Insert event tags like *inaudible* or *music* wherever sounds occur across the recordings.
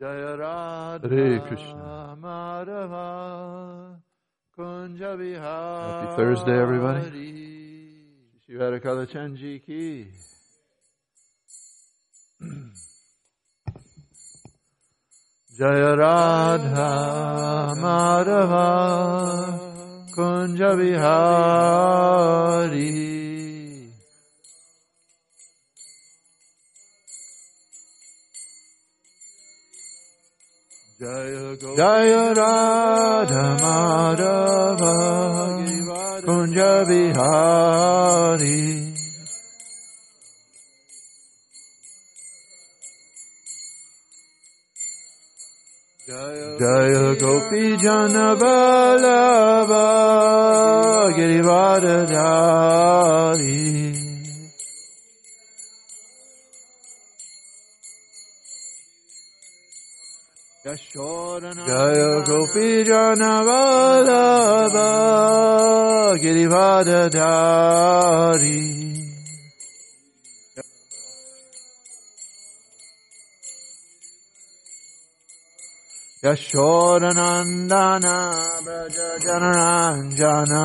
Jaya Radha Hare Krishna. Madhava Kunja Vihari Happy Thursday, everybody. Shri Radhakala Chanji ki *clears throat* Jaya Radha Madhava Kunja Vihari Jaya Radha Madhava Kunja Vihari Jaya Gopi Jana Vallabha Girivardhari Jaya Gopi Jana Vallabha Girivardhari Yashodanandana Braja Janaranjana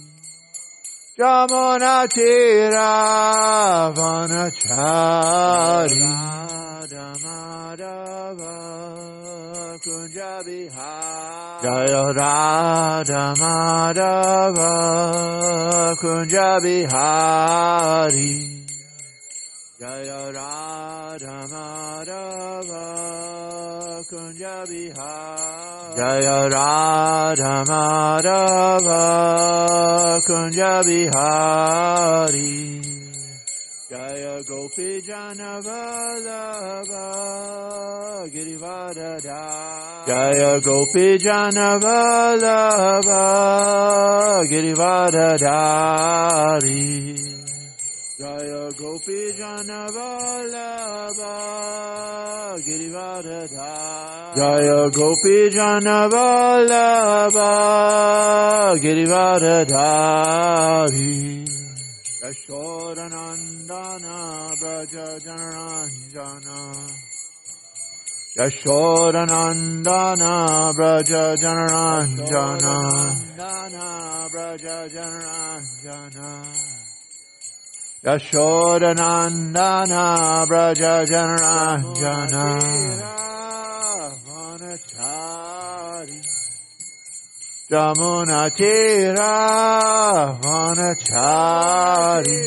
Jamuna Tira Vanachari Jamuna Tira Jaya Radha Madhava Kunja Bihari Jaya Radha Madhava Kunja Bihari Jaya Radha Madhava Kunja Bihari. Jaya Gopi Jana Vallabha Girivardhari Jaya Gopi Jana Vallabha Girivardhari Jaya Gopi Jana Vallabha Girivardhari Jaya Gopi Jana Vallabha Girivardhari Yashodanandana Braja Janaranjana Yashodanandana Braja Janaranjana Braja Janaranjana Yashodanandana Braja Janaranjana Jamuna Tira Vanachari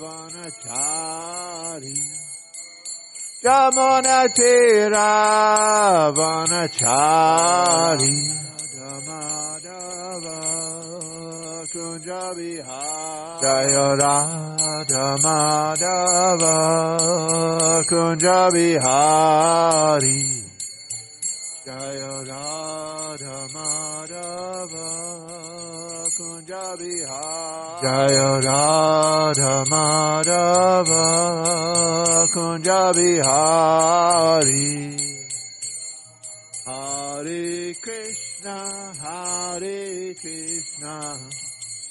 Vanachari Jamuna Tira Vanachari Jaya Radha Madhava Kunja Bihari Jaya Radha Madhava Kunja Bihari Jaya Radha Madhava Kunja Bihari Hare Krishna Hare Krishna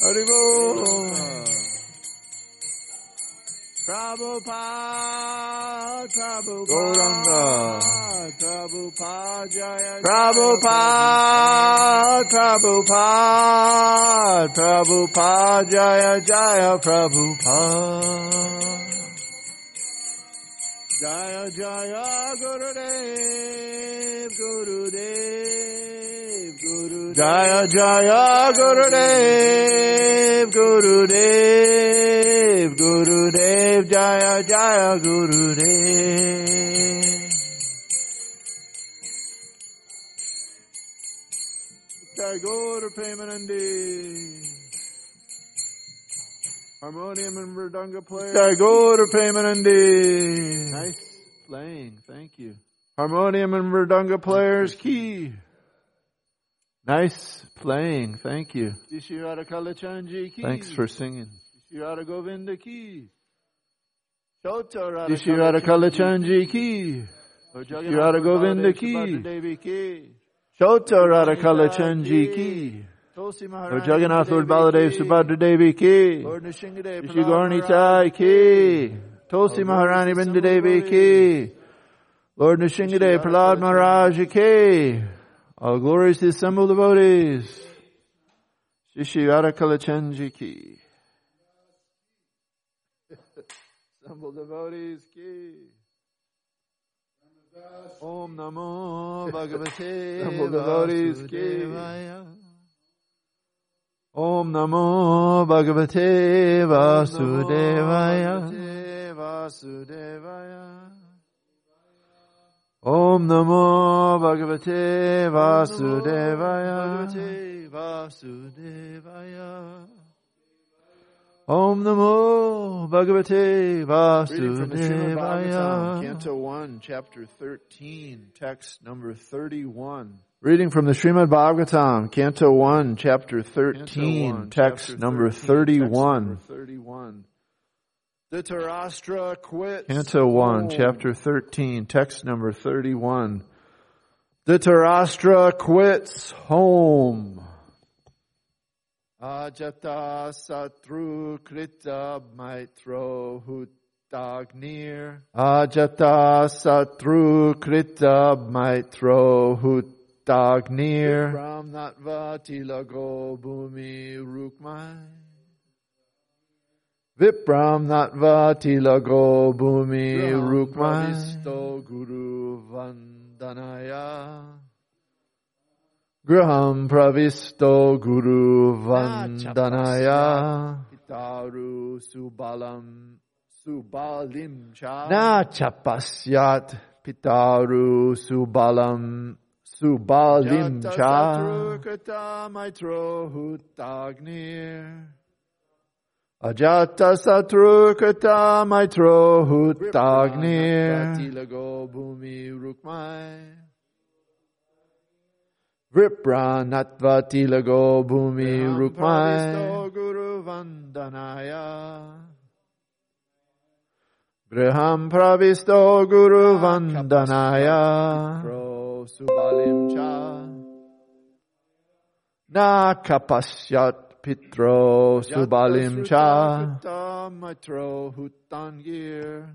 Haribol. Prabhupada, Prabhupada. Prabhupada, Jaya, Prabhupada, Prabhupada, Prabhupada, Jaya Jaya Prabhupada. Jaya Jaya Gurudev, Gurudev. Jaya Jaya Gurudev, Gurudev, Gurudev, Jaya Jaya Gurudev. Tagore Premanandi. Harmonium and Mridanga player. Tagore Premanandi. Nice playing, thank you. Harmonium and Mridanga players, key. Nice playing, thank you. Ishirada Kalachanji ki. Thanks for singing. Ishirada Govinda ki. Shota Radha Ishirada Kalachanji ki. Ishirada Govinda ki. Shota Radha Kalachanji ki. Lord. Jagannath, Lord Baladev, Subhadra Devi ki. Nishingadev. Shri Chai ki. Tulsi Maharani Bindu Devi ki. Lord Nishingade, Prahlad Maharaj ki. All glories to the assembled devotees. Shri Radha Kalachanji ki. Assembled devotees ki. Om Namo Bhagavate Assembled devotees ki. Vasudevaya. Om Namo Bhagavate Vasudevaya. Vasudevaya. Om Namo Bhagavate Vasudevaya. Bhagavate Vasudevaya. Om Namo Bhagavate Reading from the Srimad Bhagavatam, Vasudevaya. Canto 1, Chapter 13, text number 31. Reading from the Srimad Bhagavatam, Canto 1, Chapter Canto 13, 1, text chapter number 13, text 31. number 31. Dhritarashtra quits. Canto 1, home. chapter 13, text number 31. The Dhritarashtra quits home. Ajata satru krita maitro hutagnir. Ajata satru krita maitro hutagnir. Ram natvati lago bhumi rukmai. Vipram natvati lago bhumi pravisto guru vandanaya. Graham pravisto guru vandanaya. Itaru subalam subalim cha. Na chapasyat pitaru subalam subalim Jata cha. krita maitro hutagnir. Ajata satru krita maitro hutagnir. Tilago bhumi rukmai. Vipranatva lago bhumi Ram rukmai. pravisto guru vandanaya. Griham pravisto guru vandanaya. Pro subalim cha. Na kapasyat pitro subalim cha. Matro hutangir.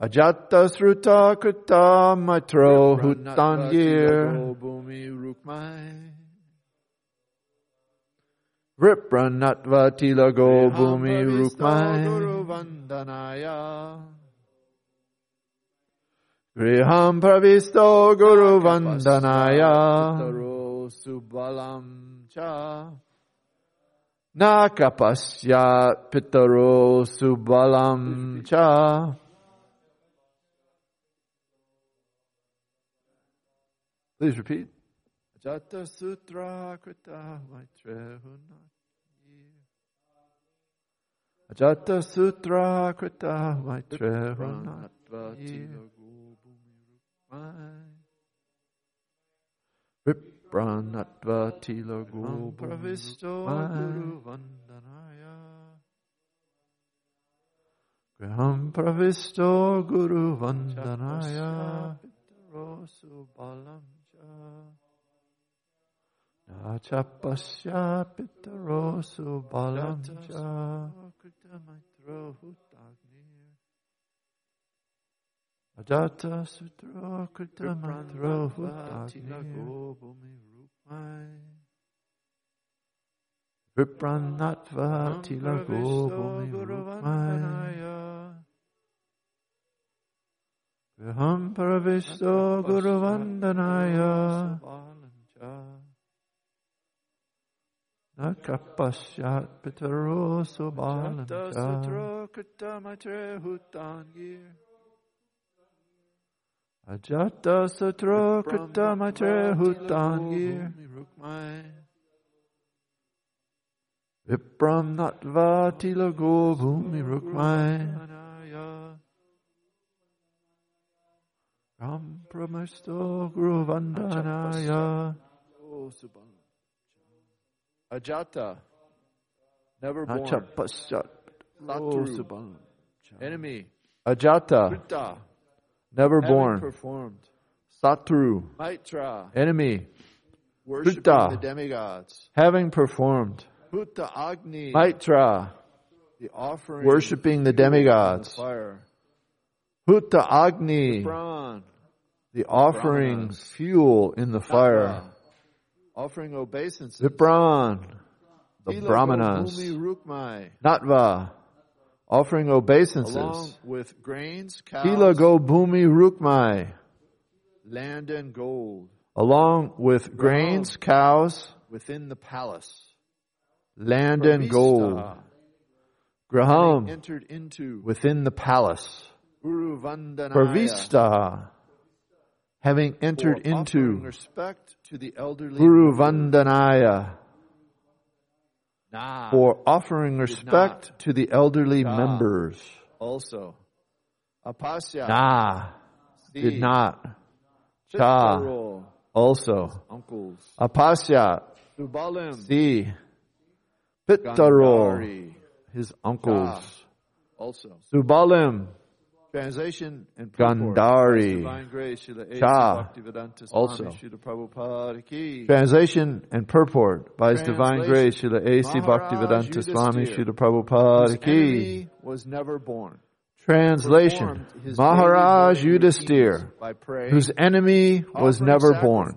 Ajata sruta krita matro hutangir. Bhumi rukmai. Vipranatva tilago bhumi rukmai. Griham pravisto guru vandanaya. Subalam cha. Na kapasyat pitaro subalam cha. Please repeat. Jata sutra krita maitre Ajata sutra krita maitre hunat. Vipranatva tila guru Pravisto Bhumi Guru Vandanaya. Graham pravisto guru vandanaya. subalam cha. Nachapasya pitaro subalam cha. Ajata sutra krita mantro hutagnir. Vipranatva tilago bhumi rupmai. Graham paravisto guru vandanaya. Nakapasyat pitaro subalam cha. Ajata sutra krita maitre hutangir. Vipram natva tilago bhumi rukmai. Ram pramasto guru vandanaya. Ajata, never born. Nachapasyat. Satru, enemy. Ajata, Krita, never having born. performed. Satru, Maitra, enemy, worshiping the demigods. having performed. Huta Agni, Maitra, the offering. worshiping the demigods. fire. Huta Agni, Pran, the offering fuel in the fire. Offering obeisances. Vipran, the Brahmanas. Natva, offering along obeisances. with grains, cows, Tila go bhumi rukmai, land and gold along with grains, cows, within the palace. land and gold. Graham, entered into within the palace. Pravista, having entered into respect to the elderly Guru. Vandanaya, for offering respect to the elderly members. also Apasya Nah, did not. Cha, also. uncles Apasya, Subalim C. Pittaro, his uncles. also Subalim, translation and. Gandhari. Divine grace Srila A.C. Cha. Also. Srila Prabhupada ki Translation and purport by His Divine Grace, Srila A.C. Bhaktivedanta Swami, Srila Prabhupada ki. was never born. Translation Maharaj Yudhisthira, routines by praying, whose enemy was never born,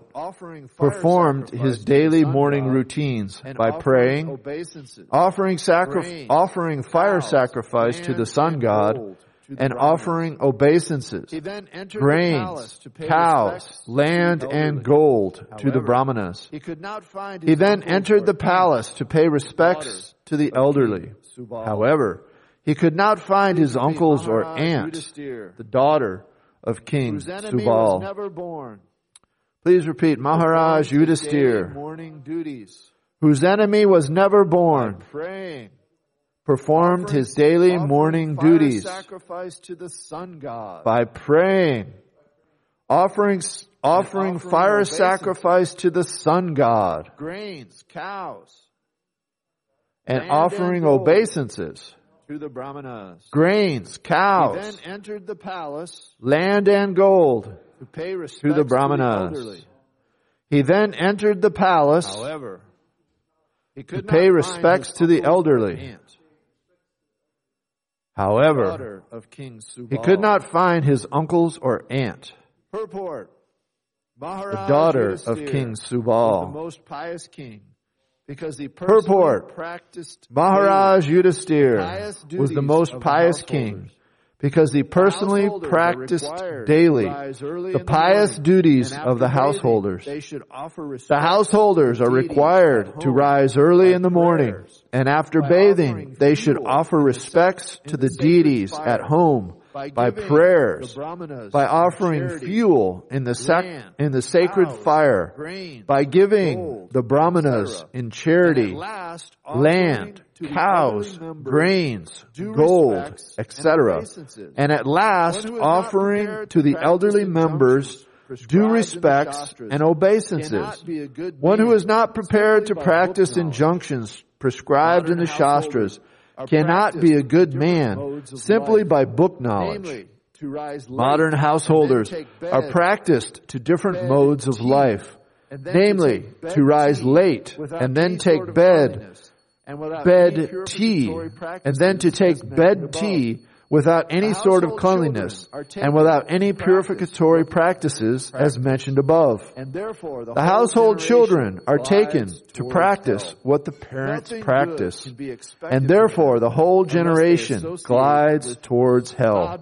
performed his daily morning routines by praying, offering sacri- offering fire sacrifice to the sun god, gold to the and offering obeisances, He then entered the grains, palace to pay cows, land, and gold to the Brahmanas. He could not find his He then entered the palace to pay respects to the elderly. However, he could not find his uncles or Maharaj aunt, the daughter of King whose enemy was Subal. never born. Please repeat, Maharaj Yudhisthira, whose enemy was never born, praying, performed his daily morning duties sacrifice to the sun god, by praying, offering, offering offering fire sacrifice to the sun god, grains, cows, and offering obeisances, to the brahmanas. grains, cows He then entered the palace land and gold. to pay respect to the the brahmanas. elderly. He then entered the palace However, he could to pay respects to the elderly. However, Subal. he could not find his uncles or aunt, purport. the Maharaj daughter of King was the most pious king because he Purport. practiced Maharaj Yudhisthira was the most pious king because he personally practiced daily the pious duties of the householders. They should offer The householders are required to rise early in the morning, and after bathing, they should offer respects to the deities at home by, by prayers, by offering charity, fuel in the sac- land, in the sacred fire, grains, by giving gold, the brahmanas in charity, last land, cows, grains, gold, etc. And at last One who is not offering to the elderly members due respects and obeisances. cannot be a good One who is not prepared to practice injunctions prescribed in the Shastras cannot be a good man simply by book knowledge. namely, to rise late, Modern householders are practiced to different modes of life, and then to namely to rise late and then take bed, cleanliness, and without any bed tea, and then to take bed tea without any sort of cleanliness and without any purificatory practices as mentioned above. And therefore, the, The household children are taken to practice hell. what the parents Nothing practice. can be expected And therefore the whole generation glides towards hell.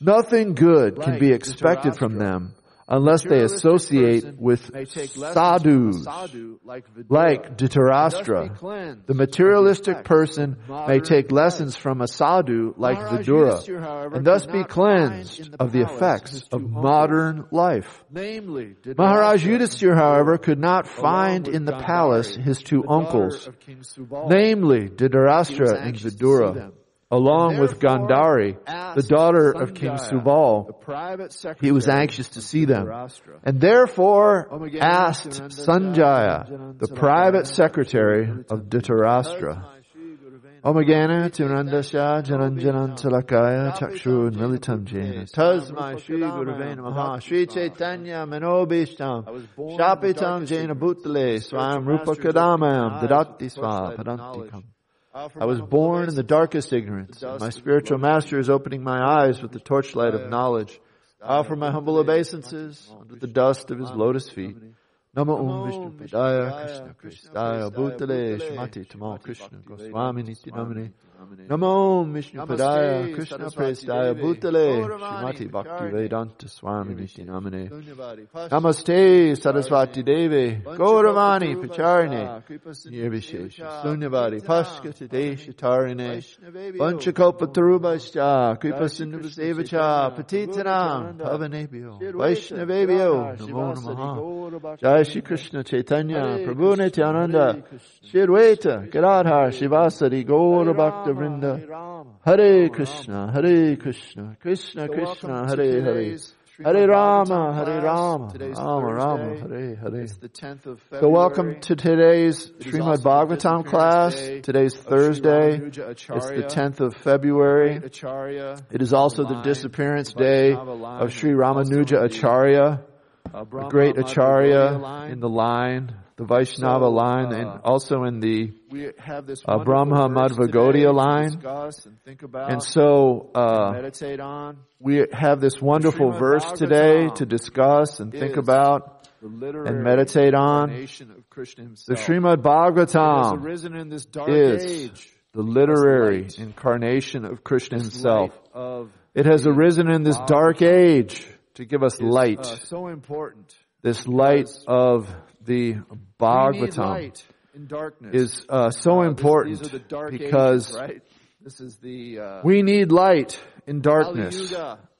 Nothing good can be expected from them unless they associate with may take lessons from a sadhus sadhu like Vidura, like and thus be Dhritarashtra. The materialistic person may take lessons from a sadhu like Vidura and thus be cleansed of the effects of modern life. namely Maharaj Yudhisthira, however, could not find in the palace his two uncles, of King Subal. namely Dhritarashtra and anxious to see Vidura. Along with Gandhari, the daughter of King Subal. He was anxious to see them, and therefore asked Sanjaya, the private secretary of Dhritarashtra. Omagana Tunandasya Jananjanan Salakaya Chakshu Militam Jena. Tasmai Shri Gurave Namaha Shri Chaitanya Manobishtam Shapitam Jena Bhutale Swam Rupa Kadamam Dadati Swa Padantikam I was born in the darkest ignorance. My spiritual master is opening my eyes with the torchlight of knowledge. I offer my humble obeisances under the dust of his lotus feet. Namo Om Vishnu Padaya Krishna Krishnaya Bhutale Shmati Tamal Krishna Goswami Niti Namo Om Vishnu Padaya Krishna Prestaya Bhutale. Shmati Bhakti Vedanta Swami Niti Namane Namaste Saraswati Devi. Gauravani Pacharine. Nirvishesha Sunyavadi Paskati Desha Tarine Panchakopa Tarubascha Kripa Sindhuvasevacha Patitanam Pavanebhyo Vaishnavebhyo Namo Namaha. Jai Shri Krishna Chaitanya. Prabhu Nityananda. Shri Advaita Gadadhar Shivasari Gaura Vrinda Hare Krishna Hare Krishna Krishna Krishna Hare Hare. Hare Rama Hare Rama Rama Rama Hare Hare. It's the 10th of February. So welcome to today's Srimad Bhagavatam class. Today's Thursday. It's the 10th of February. It is also the disappearance day of Sri Ramanuja Acharya, the great Acharya in the line, the Vaishnava So, line, uh, and also in the, we have this uh, Brahma verse Madhva Gaudiya line. and about and so, and uh, meditate on. we have this wonderful verse today to discuss and think about and meditate on. The. Srimad Bhagavatam arisen in this dark is age. the literary incarnation of Krishna himself. of It has arisen in this dark age to give us light. uh, so important. This light of the Bhagavatam light in darkness. is uh, so Uh, this- important these are the dark because ages, right? This is the uh, we need light in darkness.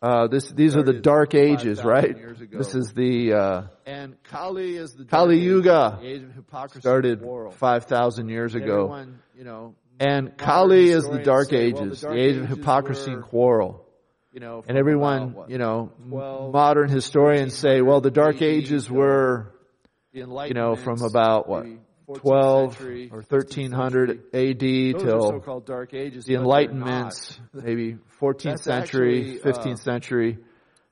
Uh, this, these are the dark ages, right? This is the uh, And Kali is the Kali Yuga age of hypocrisy started 5,000 years ago. Everyone, you know, And Kali is the dark say, ages, the the, dark age of hypocrisy were, and quarrel. you know, And everyone, what, you know, 12, modern historians say, well, the dark ages were, the you know, from about what, 12 century, or 1300. AD till so-called dark ages. the Enlightenments, maybe 14th century, actually, uh, 15th century.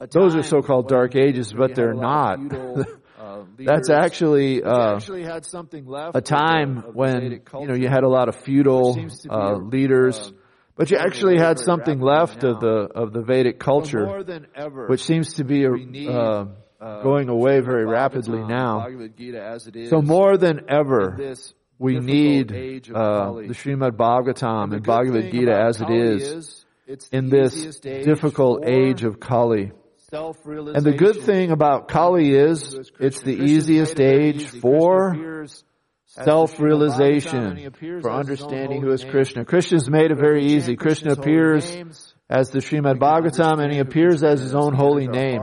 not. Those are so-called dark ages, but they're a of not. feudal, *laughs* uh, That's actually uh, actually had something left a time of the when you know you had a lot of feudal There seems to be uh, a- leaders, uh, but you actually had something left of the of the Vedic culture, more than ever, which seems to be uh, uh, going away very rapidly now. Bhagavad Gita as it is. So more than ever, we need uh, the Srimad Bhagavatam and Bhagavad Gita as it is in this difficult age of Kali. And the good thing about Kali is it's the easiest made it very age for appears as the Srimad Bhagavatam, and self-realization, for as his own understanding who is name. Krishna. Krishna's made it very easy. Krishna appears as the Srimad Bhagavatam and he appears as his own holy name.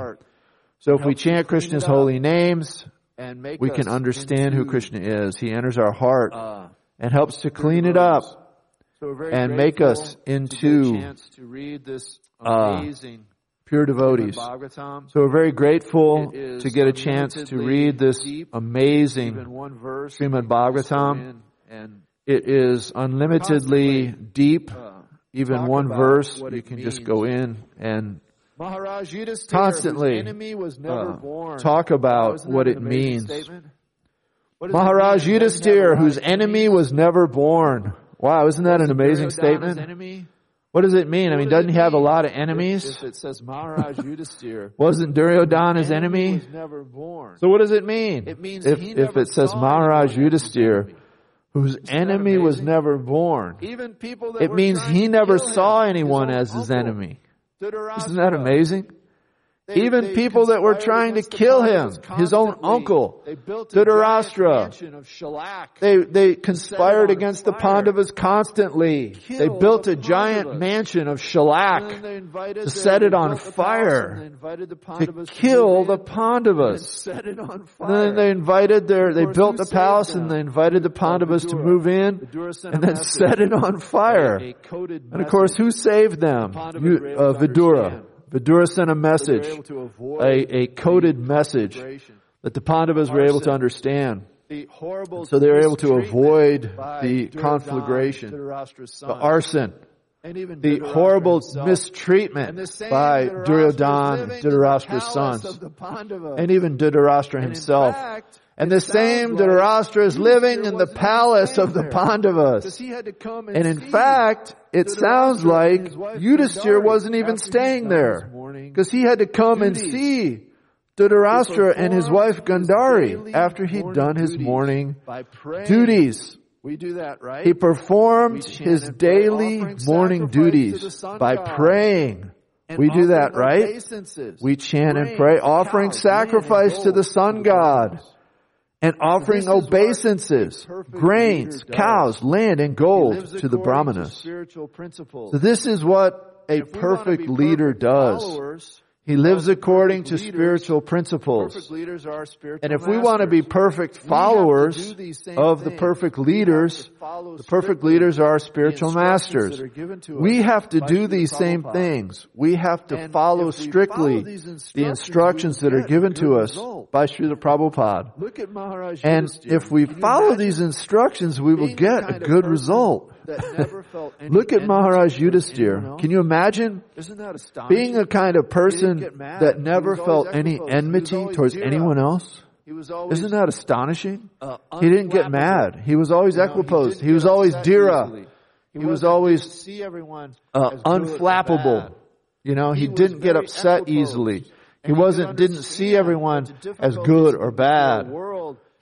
So if we chant Krishna's holy names, and make we can understand who Krishna is. He enters our heart uh, and helps to clean it up. So we're very and make us to into chance to read this uh, pure devotees. So we're very grateful to get a chance to read this amazing Even one verse Srimad we can just go Bhagavatam. and It is unlimitedly deep. uh, Even one verse you can just go in and Maharaj Yudhisthira, constantly whose enemy was never uh, born. talk about what it means. statement? What does it Maharaj? Yudhisthira, whose enemy was never born. Wow, isn't that an amazing statement? What does it mean? I mean, does doesn't he have a lot of enemies? If, it says Maharaj Yudhisthira, Wasn't Duryodhana his enemy? never born. So what does it mean? It means if, if it says Maharaj Yudhisthira, whose enemy was never born, Even people that it means he never saw anyone as his enemy. Isn't that amazing? They- Even they people that were trying to kill him, his own uncle, They built a giant Dhritarashtra. mansion of shellac. They, they conspired on against the. Pandavas constantly. They built the a giant mansion of shellac to set it on built the palace fire, and they invited the to kill the Pandavas. set it on fire. And then they invited their, they built the palace and they invited the Pandavas to move in and then set it on fire. And of course, who saved them? You, uh, Vidura. Vidura sent a message, able to avoid a, a coded message that the Pandavas were able to understand. The So they were able to avoid the conflagration, the arson, and even the horrible himself. And mistreatment by Duryodhana, in Dhritarashtra's sons, of the Pandavas. and even Dhritarashtra And himself. fact, And the same Dhritarashtra is living in the palace of the Pandavas. he had to come and, in fact, it sounds like Yudhisthira wasn't even staying there. Because he had to come and see Dhritarashtra and his wife Gandhari after he'd done his morning duties. We do that, right? He performed his daily morning sacrifice to the duties by praying. We do that, right? We chant and pray, offering cows, land, and sacrifice to the sun god. And offering obeisances, grains, cows, land, and gold to the brahmanas. So this is what a If we wanna perfect leader perfect does. He lives according to spiritual principles. leaders are spiritual And if we want to be perfect We have to followers do these same of the perfect We have to leaders, the perfect leaders are our spiritual masters. that are given to We have to do these same things. We have to follow strictly the instructions, that are given to us by Srila Prabhupada. Look at Maharaj And if we follow these instructions, we will get a good result. That never felt any Look at Maharaj Yudhisthira. Can you imagine Isn't that astonishing? being a kind of person that never felt any equitable. He was enmity towards anyone else? he was always Isn't that astonishing? He didn't get mad. He was always equiposed. He was always Dira. He was always see everyone as good or unflappable. You know, he, didn't get upset easily. He wasn't didn't see everyone as good or bad.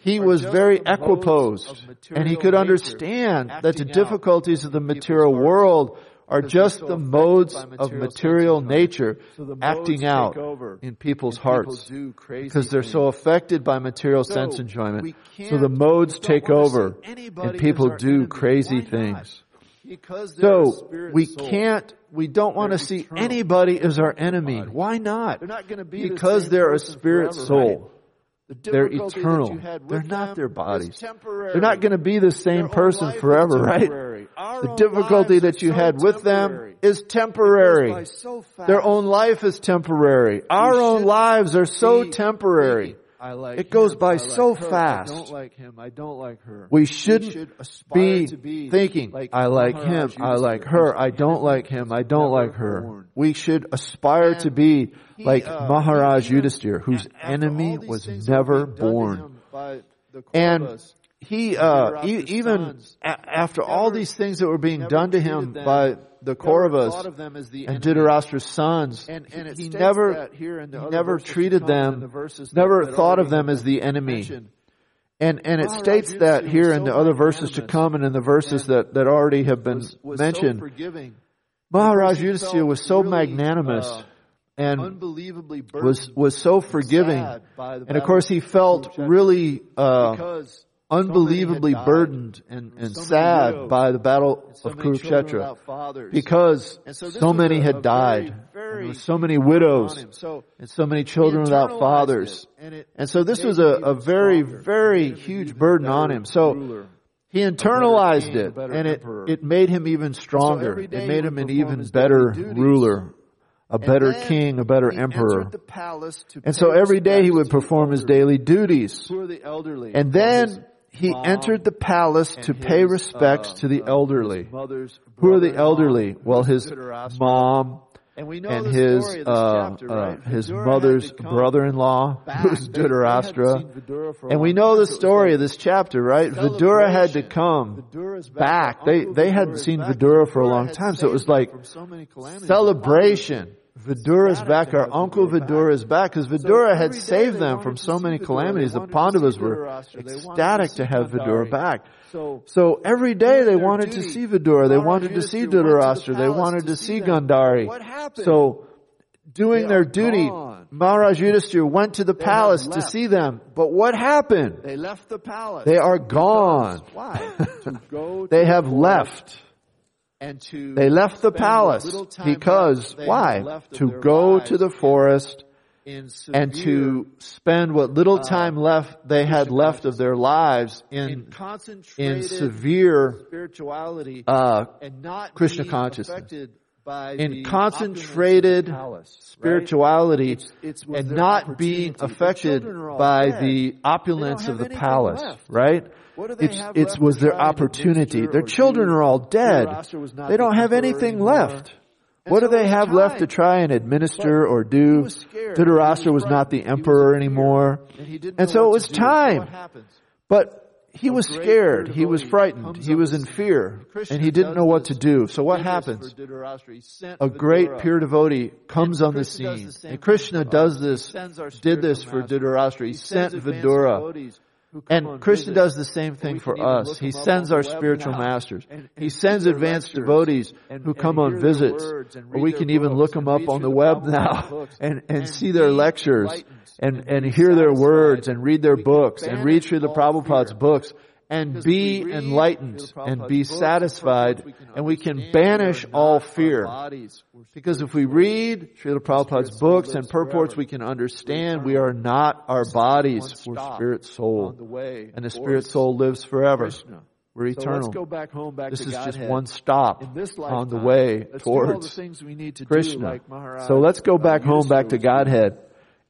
He was very equiposed and he could understand that the difficulties of the material world are just the modes of material nature So the modes acting out in people's hearts because they're so affected by material sense enjoyment. So the modes take over and people do crazy things. Because they're So we can't, we don't want to see anybody as our enemy. Why not? They're not going to be the Because they're a spirit soul. The They're eternal. you had with They're not their bodies. They're not going to be the same person forever, right? The difficulty that you so had with them is temporary. so. Their own life is temporary. Our own lives are so temporary. Like It goes him, by like so her, fast. I don't like him. I don't like her. We shouldn't should be be thinking, like I like him, I like her, I don't like him, I don't like her. born. We should aspire And to be he, like uh, Maharaj Yudhisthira, whose enemy was things that were never being done to born. him by the And he, uh, e- even a- after all these things that were being done to him by the Kauravas of the and. Dhritarashtra's sons, And, and it he never, here in the he never treated come and in them, the that- never that thought of them as the enemy. And, and it states that here was in the other verses to come and in the verses that, that already have been was, was mentioned. so. Maharaj He Yudhisthira was so really, magnanimous uh, and unbelievably was, was so forgiving. And of course he felt really, uh, because unbelievably so many had died. burdened and, and So sad by the battle so of Kurukshetra because so so many had died. very there was so many widows. And so many children without fathers. and, it And so this was a, a very, very Made him an huge burden on him. So ruler. he internalized king, it and it, emperor. it made him even stronger. it made him an even better ruler, a better king, a better emperor. entered the palace to And so every day he would perform his daily duties. who the elderly. And then he entered the palace to his, pay respects uh, to the elderly. Who are the elderly? Well, his mom and, and his uh, chapter, right? his mother's brother-in-law, who's Dhritarashtra, and we know the story uh, uh, *laughs* of this chapter, right? Vidura had to come back. They they hadn't seen Vidura for a long time, so it was like celebration. Vidura is back. Our uncle Vidura is back because Vidura had saved them from so many calamities. The Pandavas were ecstatic to have Vidura back. So every day they wanted to see Vidura. They wanted to see Dhritarashtra. They wanted to see Gandhari. So doing their duty, Maharaj Yudhisthira went to the palace to see them. But what happened? They left the palace. They are gone. Why? *laughs* they have left. They left the palace because, why? To go to the forest and to spend what little time left they had left of their lives in, in severe spirituality uh, Krishna consciousness in concentrated palace, spirituality right? it's, it's and not being affected by the opulence of the palace, left. right? It's, it was their opportunity. Their children are all dead. They don't have anything left. What do they have left to try and administer or do? Dhritarashtra was not the emperor anymore. And so it was time. But he was scared. He was frightened. He was in fear. And he didn't know what to do. So what happens? A great pure devotee comes on the scene. And Krishna does this, did this for Dhritarashtra. He sent Vidura and Krishna does the same thing for us. He sends our spiritual masters. He sends advanced devotees who come on visits. Or we can even look them up on the web now and, and see their lectures and, and hear their words and read their books and read through the Prabhupada's books and be enlightened and be satisfied and we can banish all fear. Because if we read Srila Prabhupada's books and purports, we can understand we are not our bodies. We're spirit soul. And the spirit soul lives forever. We're eternal. So back home, back this is just one stop lifetime, on the way towards to Krishna. Do, like Maharaj, so let's go back uh, home, back to Godhead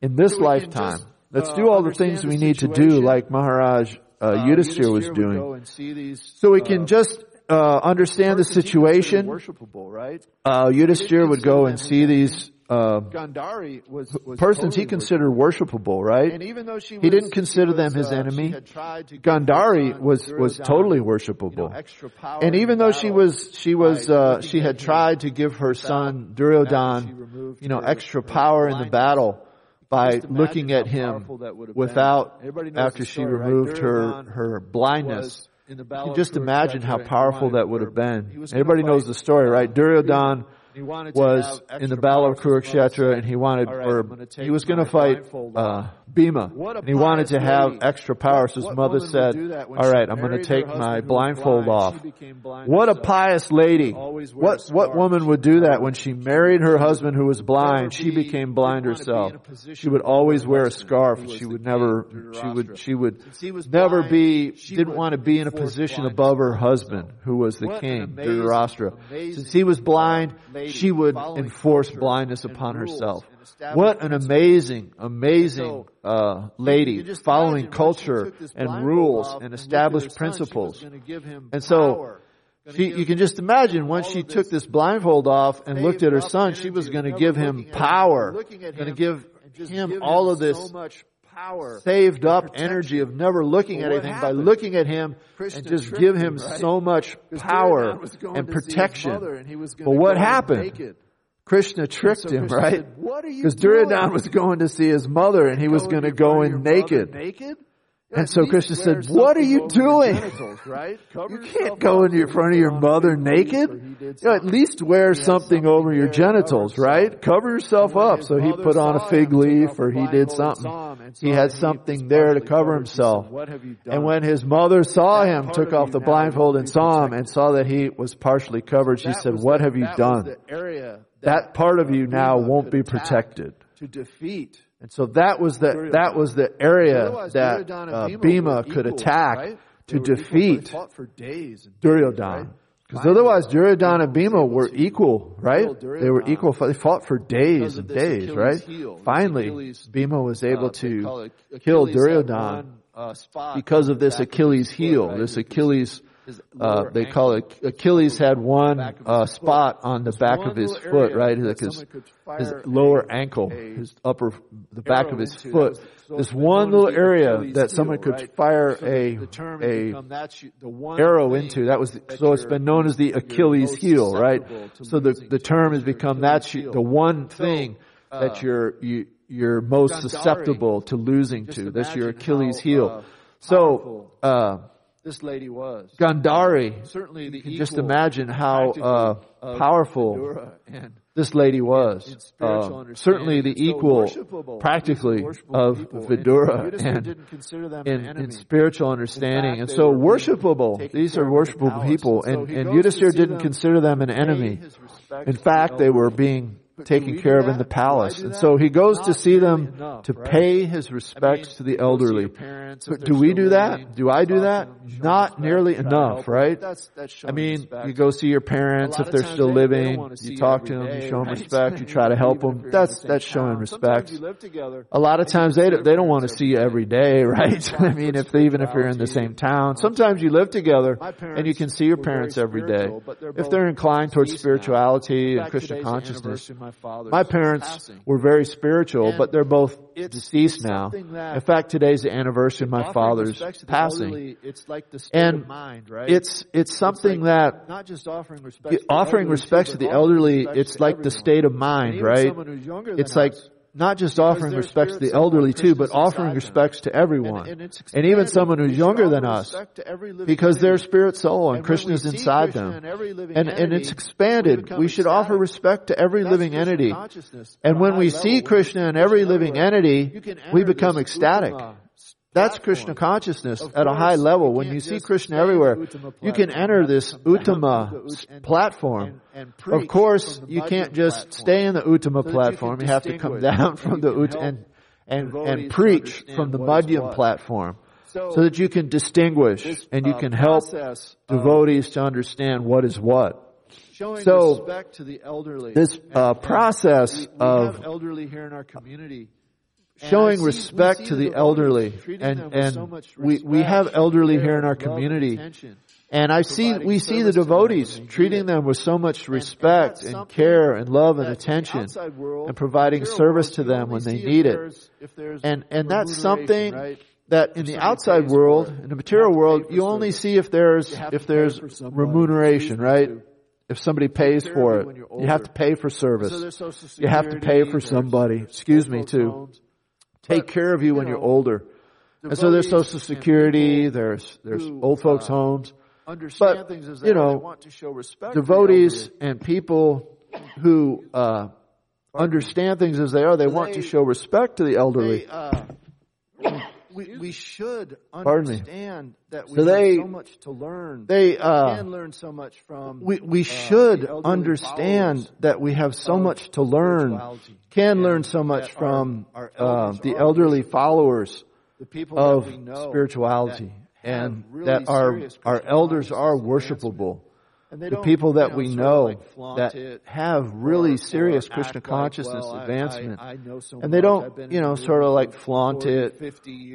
in this so lifetime. Just, uh, let's do all the things the we need to do, like Maharaj uh, Yudhisthira was doing. So we can just uh, understand the situation. Worshipable, right? Uh, Yudhisthira would go and see these uh, Gandhari was, was persons totally he considered worshipable, right? And even though she was, he didn't consider was, them his uh, enemy. Gandhari was was totally worshipable, you know, and even though she was she was uh, she had tried to uh, give her son Duryodhan, you know, extra power in the battle by looking at him without, after story, she removed right? her, her blindness. You can just imagine how powerful that would have been. Everybody knows the story, right? Duryodhan was in the Battle of Kurukshetra, and he wanted, right, or he was going to fight uh, Bhima, and he wanted to have extra power. So his mother said, "All right, I'm going to take my blindfold off." What a pious lady! What what woman would do that when she married her husband who was blind? She became blind herself. She would always wear a scarf. She would never. She would. She would never be. Didn't want to be in a position above her husband who was the king, Dhritarashtra. Since he was blind, she would enforce blindness upon herself. What an amazing, amazing uh, lady following culture and rules and established principles. And so uh, she, you can just imagine once she took this blindfold off and looked at her son, she was going to give him power, going to give him all of this saved up energy of never looking at anything happened? by looking at him Krishna and just give him right? so much power and protection. But what happened? Krishna tricked so him, Krishna right? Because Duryodhana was going to see his mother and he was going to go in naked. naked? And so Krishna said, what are you doing? Right? *laughs* You can't go in front of your mother naked. You know, at least wear something over your genitals, right? Cover yourself up. So he put on a fig leaf or he did something. He had something there to cover himself. And when his mother saw him, took off the blindfold and saw him and saw that he was partially covered, she said, what have you done? That part of you now won't be protected. To defeat and so that was the that was the area that uh, Bhima could attack to defeat Duryodhana. Because otherwise, Duryodhana and Bhima were equal, right? They were equal. They fought for days and days, right? Finally, Bhima was able to kill Duryodhana because of this Achilles heel, this Achilles uh, they call it Achilles had one uh, spot on the back of his foot, right? Like his, his lower ankle, his upper, the back of his foot. This one little area that someone could fire a a arrow into. That was so it's been known as the Achilles heel, right? So the the term has become that's the one thing that you're you you're most susceptible to losing to. That's your Achilles heel. So. uh this lady was. Gandhari, certainly the you just imagine how uh, powerful this lady was. Uh, certainly the equal, practically, of Vidura and in, in, spiritual understanding. And so worshipable, these are worshipable people. And, and Yudhisthira didn't consider them an enemy. In fact, they were being taken care of in the palace. And so he goes to see them to pay his respects to the elderly. But do we do that? Do I do that? Not nearly enough, right? I mean, you go see your parents if they're still living, you talk to them, you show them respect, you *laughs* try to help them. That's, that's showing respect. A lot of times they don't, they don't want to see you every day, *laughs* right? *laughs* I mean, if they, even if you're in the same town, sometimes you live together and you can see your parents every day. If they're inclined towards spirituality and Krishna consciousness, my father. my parents passing. were very spiritual, And but they're both it's- deceased it's now. In fact, today's the anniversary of my father's respect to the passing. elderly, it's like the state And of mind, right? It's it's something that not just offering respect. to the offering elderly, respect to the elderly. It's like the state of mind, right? someone who's younger than It's like us, not just offering respects to the elderly too, but offering respects to everyone, and, and, and even someone who's younger than us, because they're spirit soul and Krishna's inside Krishna them. in every living And, and entity, it's expanded. become We should offer respect to every That's living entity. And when we see Krishna in every living entity, we become ecstatic. Uttama That's. Krishna consciousness at a high level. When you see Krishna stay in the everywhere, you can enter this have to come down Uttama from the Ut- and- platform. and- and Of course, you can't just platform. stay in the Uttama So that you platform. You have to come down from the can Ut help and and and preach from the Madhyam platform, So, that you can distinguish this, and you uh, can help devotees to understand what is what. showing So, respect to the elderly. This uh, process we, we of elderly here in our community. And showing respect see to the the elderly and and so we we have elderly here in our community. and I see we see the devotees treating them with so much respect that's and, something care and love and that in the attention world, and providing service to them when they need it. and and that's something right? that in the outside world in the material you world you only see if there's if there's remuneration right? if somebody pays for it you're have to pay for service So there's Social you have to pay for somebody. Excuse me too. Take care of you when you you're older and so there's social security there's there's who, old folks uh, homes understand But, things as you they, are. know, they want to show respect. devotees and people who uh, understand things as they are, they want to show respect to the elderly. They, uh, we, we should Pardon me. understand that we So they- have so much to learn. They we uh, can learn so much from. we we uh, should the understand that we have so much to learn. Can learn so much that from our, uh, our elders the elderly followers the people of that we know spirituality, that and really that our our elders are consciousness advancement. worshipable. And the people that know, we sort of know like that have really serious Krishna like, consciousness well, advancement. I, I know so and they don't, you know, sort of like flaunt it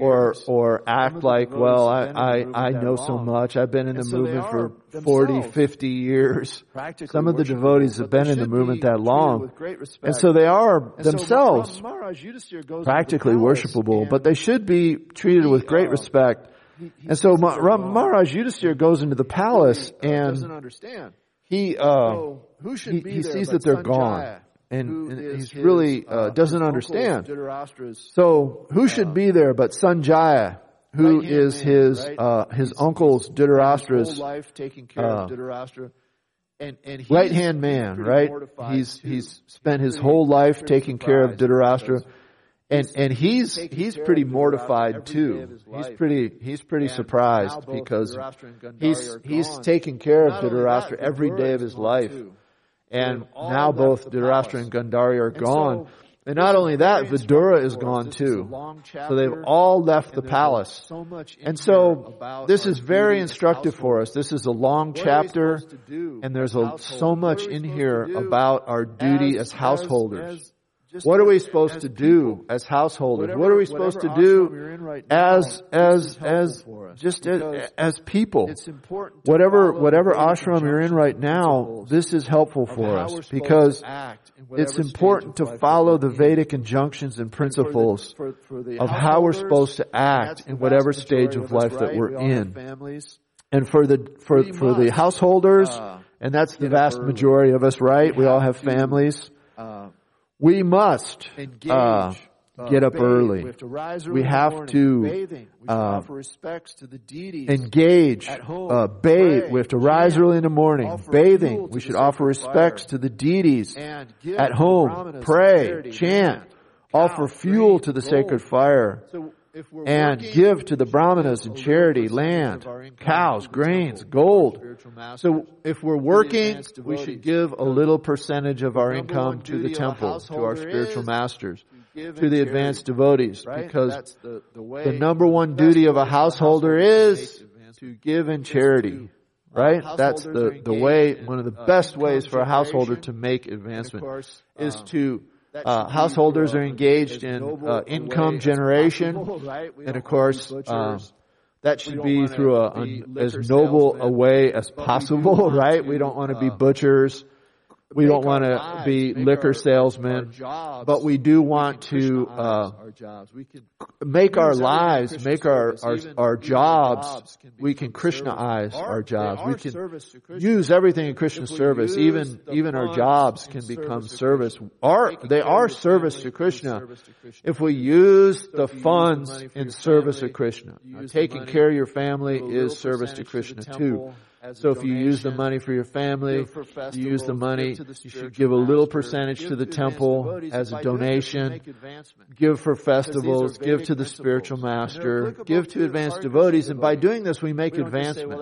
or or act like, well, I been in the I, I know so long. much. I've been in the so movement for are 40, 50 years. Some of the devotees have been in the movement that long. with great respect. And so they are And themselves practically to the palace worshipable, but they should be treated with great uh, respect. He- he And so Ma- Ram- Maharaj Yudhisthira goes into the palace. He, uh, doesn't and understand. he uh, So who should he, be he sees that they're Sanjaya, gone, and, and he's his, really uh, uh, doesn't understand. So who should be there but Sanjaya, who is man, his right? uh, his He's- uncle's his Dhritarashtra's life taking care uh, of Dhritarashtra. And, and right hand man, right? He's he's spent his whole life taking care of Dhritarashtra, and and he's he's pretty mortified too. He's pretty he's pretty surprised because Dhritarashtra and Gandhari he's are taking care of Not only Dhritarashtra that, every day of his life. And now both Dhritarashtra and Gandhari are gone. and not only that, Vidura is gone This is a too. So they've all left the palace. And so this is very instructive for us. This is a long What are we chapter supposed to do and there's a, so much in here about our duty as, as, what are we supposed to do people, as householders? Whatever, what are we supposed to do right now, as as as just as, as, people? whatever whatever ashram you're in right now, this is helpful for us because it's important to follow the Vedic injunctions and principles for the, for, for of how we're supposed to act in whatever stage of, of life right, that we're we in. Families. And for the for we for must, the householders, uh, and that's the vast majority of us, right? We, we all have families. Uh, we must engage, uh, uh, get up bathe. early. We have to rise early. We have morning, to bathing. We uh, offer respects to the deities. Engage, home, uh, bathe. Pray, we have to rise early in the morning. Bathing. We should offer respects fire. to the deities at home. Pray, chant, offer fuel to the gold. sacred fire. So and give to the brahmanas in charity, land, cows, grains, gold. So if we're working, we should give a little percentage of our income to the temple, to our spiritual masters, to the advanced devotees, because the number one duty of a householder is to give in charity right? That's the, the way, one of the best ways for a householder to make advancement course, um, is to uh, householders are engaged in uh, income generation, and of course, um, that should be through a, a, as noble a way as possible, *laughs* right? We don't want to be butchers we don't want to be liquor salesmen, but we do want to make our lives, make our our, our jobs. we can Krishnaize our, jobs. We can use everything in Krishna service. Even even our jobs can become service. Are they are service to Krishna. If we use the funds in service of to Krishna, taking care of your family is service to Krishna too. So if you use the money for your family, you use the money, you should give a little percentage to the temple as a donation. Give for festivals, give to the spiritual master, give to advanced devotees, and by doing this we make advancement.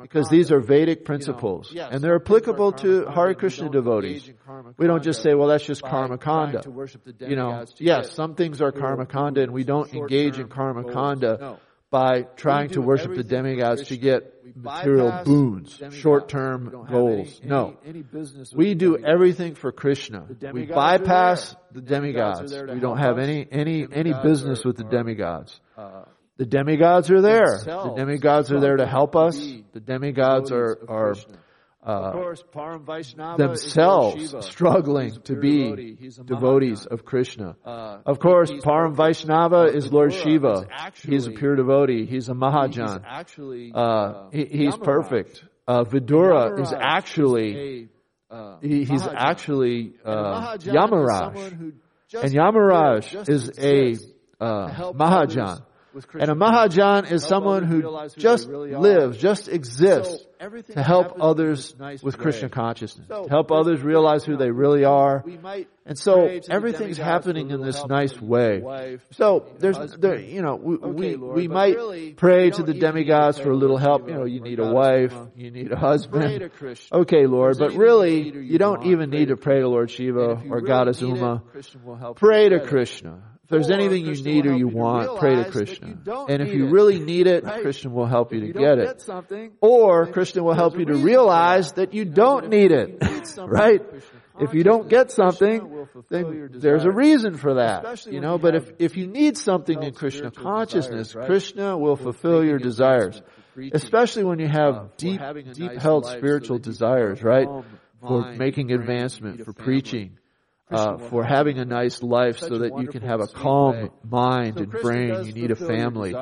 Because these are Vedic principles, and they're applicable to Hare Krishna devotees. We don't just say, well that's just karma kanda. You know, yes, some things are karma kanda and we don't engage in karma kanda by trying to worship the demigods to get material boons, short-term goals. Any, no. Any, any we do everything for Krishna. We bypass the demigods. Demigods we don't have us. any, any, any business are, with the demigods. Uh, the demigods are there. The demigods are there to help us. The demigods are, are uh, course, Param themselves struggling to be devotees of Krishna. Uh, of course, Param Vaishnava is Lord Shiva. Actually, he's a pure devotee. He's a Mahajan. Uh, he's, uh, actually, uh, he, he's perfect. Vidura uh, is actually, he, he's actually Yamaraj. And Yamaraj is a Mahajan. And a Mahajan is someone who just lives, just exists to help others with Krishna consciousness, to help others realize who they really are. And so everything's happening in this nice way. So there's, there, you know, we, we, we might pray to the demigods for a little help. You know, you need a wife, you need a husband. Okay, Lord, but really, you don't even need to pray to Lord Shiva or Goddess Uma. Pray to Krishna if there's anything you need or you want, pray to Krishna. And if you really need it, right. Krishna will help you to get it. Get or Krishna will help you to realize that you don't need it. right? If you don't get something, then there's a reason for that. You know, but if, if you need something in Krishna consciousness, Krishna will fulfill your desires. Especially when you have deep, deep held spiritual desires, right? For making advancement, for preaching uh, for having a nice life so that you can have a calm way. mind so and brain. You need a family.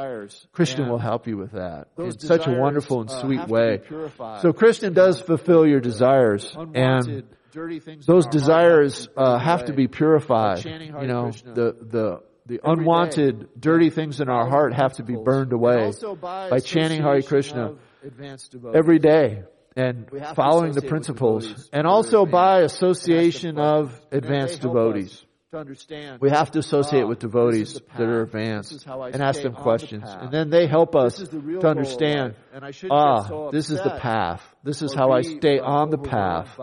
Krishna will help you with that in such a wonderful and sweet uh, way. So Krishna does fulfill your desires and those desires uh, have to be purified. You know, the, the, the unwanted dirty things in our heart have to be burned away by chanting Hare Krishna every day and following the principles, and also by association of advanced devotees. We have to associate with devotees that are advanced and ask them questions. and then they help us to understand, ah, this is the path. This is how I ah, stay on the path.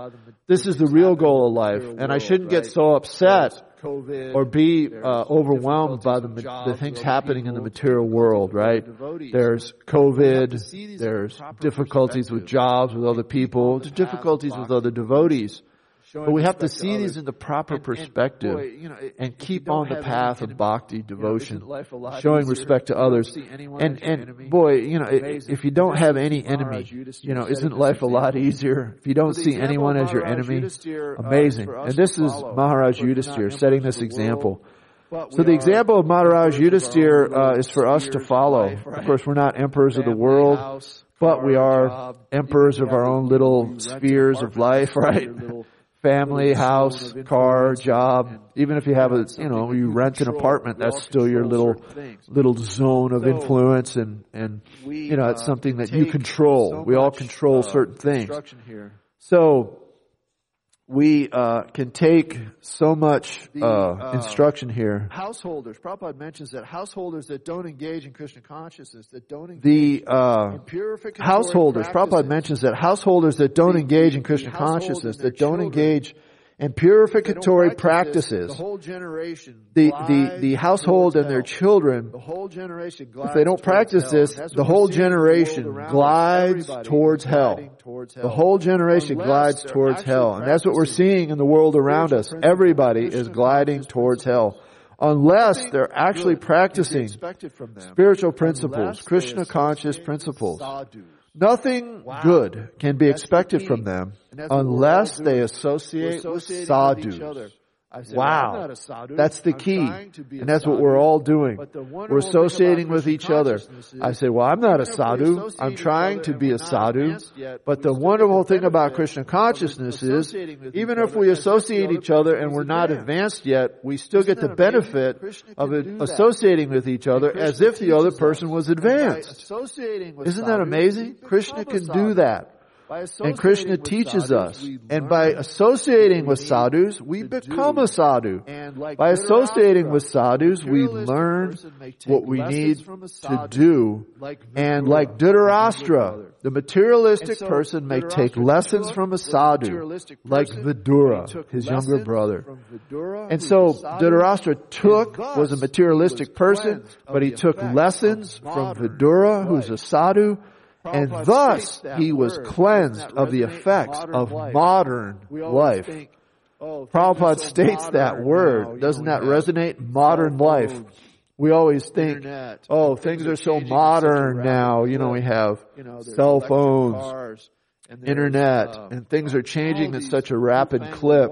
This is the real goal of life. And I shouldn't get so upset or be uh, overwhelmed by the, the things happening in the material world, right? There's COVID, there's difficulties with jobs, with other people, difficulties with other but we have to see to these in the proper and, perspective and, boy, you know, it, and keep on the path of bhakti devotion, you know, showing respect to others. And, and boy, you know, if you don't have any enemy, you know, isn't life a lot easier? If you don't see anyone as your enemy, amazing. And this is Maharaj Yudhisthira setting this example. So the example of Maharaj Yudhisthira uh, is for us to follow. Of course, we're not emperors of the world, but we are emperors of our own little spheres of life, right? family, house, car, job. Even if you have a, you know, you rent an apartment, that's still your little, little zone of influence and, and, you know, it's something that you control. We all control certain things. So, we uh, can take so much the, uh, uh, instruction here. Householders, Prabhupada mentions that householders that don't engage in Krishna consciousness, that don't engage the uh, householders. Prabhupada mentions that householders that don't the, engage in Krishna consciousness, that don't children. engage and purificatory practices, the, the, the, household and their children, the if they don't practice this, the whole generation glides towards hell. The whole generation glides towards hell. And that's what we're seeing in the world around us. Everybody is gliding towards hell. Unless they're actually practicing spiritual principles, Krishna conscious principles. Nothing wow. good can be that's expected from them unless they associate, with sadhus. Said, wow. That's the I'm key. And that's what we're all doing. We're associating with each other. I say, well, I'm not a sadhu. I'm trying to be a sadhu. But the wonderful thing about Krishna consciousness is, even if we associate each other and we're not advanced yet, we still get the benefit of associating with each other as if the other person was advanced. Isn't that amazing? Krishna can do that. And Krishna teaches sadhus, us. And by associating with sadhus, we become do. a sadhu. Like by associating with sadhus, we learn what we need to do. Like and like Dhritarashtra, the materialistic so person may take lessons from a sadhu, like Vidura, his younger brother. Vidura, and so Dhritarashtra took, was a materialistic person, but he took lessons from Vidura, who's a sadhu, and thus he was cleansed of the effects of modern life. Think, oh, Prabhupada states that word. Now, Doesn't that resonate? Modern life. We always think, internet, oh, things, things are so modern now. You know, we have you know, cell phones, cars, and internet, uh, and things are changing at such a rapid clip.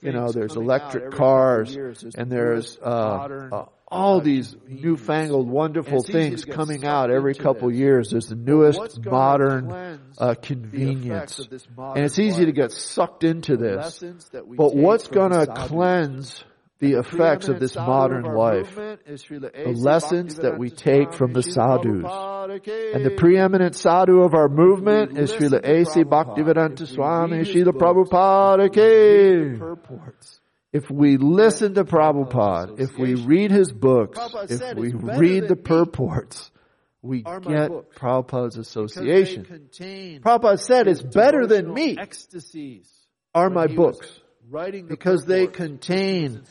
You know, there's electric cars, and there's uh, modern, uh, all these newfangled, wonderful things coming out every couple years. There's the newest modern uh, convenience, and it's easy to get sucked into this. But what's going to cleanse? the effects of this modern life, the lessons that we take from the sadhus. And the preeminent sadhu of our movement is Srila A.C. Bhaktivedanta Swami Srila Prabhupada Ki if we listen to Prabhupada, if we read his books, if we read the purports, we get books, Prabhupada's association. Prabhupada said it's better than me are my books writing the because they contain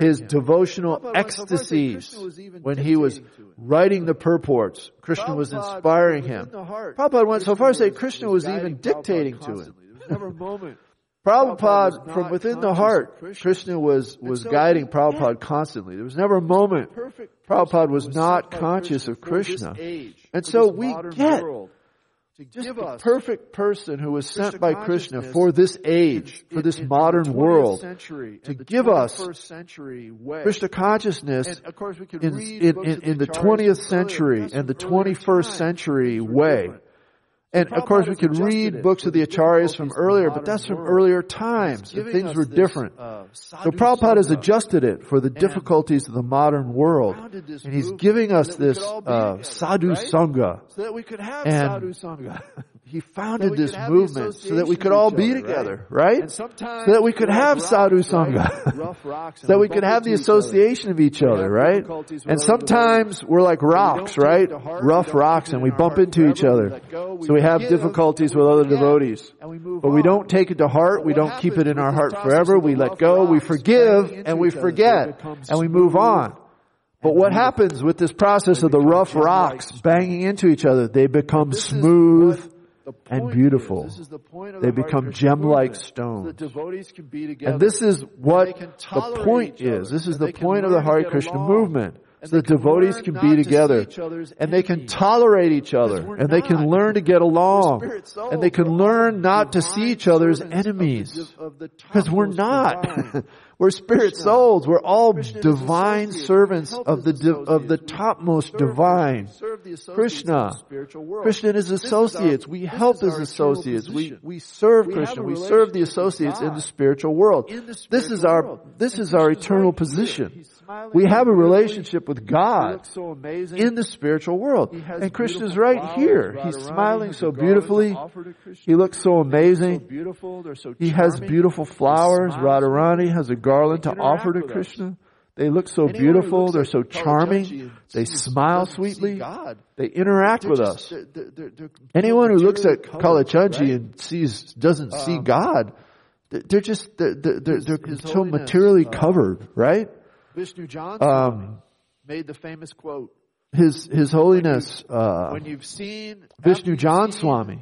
his him. devotional Prabhupada, ecstasies when he was writing the purports. Krishna Prabhupada was inspiring him. Prabhupada went so far as to say Krishna was even dictating Prabhupada to him. Prabhupada, from within the heart, Krishna was, was guiding Prabhupada constantly. There was never a moment Prabhupada was, was not conscious of Krishna. And so we get just the perfect person who was sent by Krishna for this age, for this modern world, to give us way. Krishna consciousness in, in, in, the 20th century and the 21st century way. And of course, we can read books of the Acharyas from earlier, but that's from earlier times. And things were different. So Prabhupada has adjusted it for the difficulties of the modern world. And he's giving us this uh, sadhu sangha. So that we could have sadhu sangha. *laughs* he founded so this movement so that we could all be other, together, right? so that we could have *laughs* rocks, sadhu sangha. Right? that we could have the association of each other, right? And sometimes we're like rocks, we right? Heart, rough rocks and we bump into each other. Go, so we have difficulties with other devotees. But we don't take it to heart. We don't keep it in our heart forever. We let go. We forgive and we forget and we move on. But what happens with this process of the rough rocks banging into each other? They become smooth and beautiful. They become gem-like stones. And this is what the point is. This is the point of the Hare Krishna movement so devotees can be together and they can tolerate each other and they can learn to get along and they can learn not to see each other's enemies. Because we're not. *laughs* We're spirit souls. We're all divine servants of the of the topmost divine. Krishna. Krishna is associates. We help his associates. We we serve krishna. We serve the associates in the spiritual world. This is our this is our eternal position. We have a relationship with God so in the spiritual world. And Krishna's right here. He's smiling so beautifully. He looks so amazing. So so he has beautiful flowers. Radharani has a garland to offer to Krishna. Us. They look so Anyone beautiful. They're like so charming. They smile sweetly. God, They interact they're with just, us. They're, they're, Anyone who looks at Kalachandji right? and sees doesn't um, see God, they're just they're they're, so materially covered, right? Um, made the famous quote. His His Holiness when, you, uh, when you've seen Vishnujana seen Swami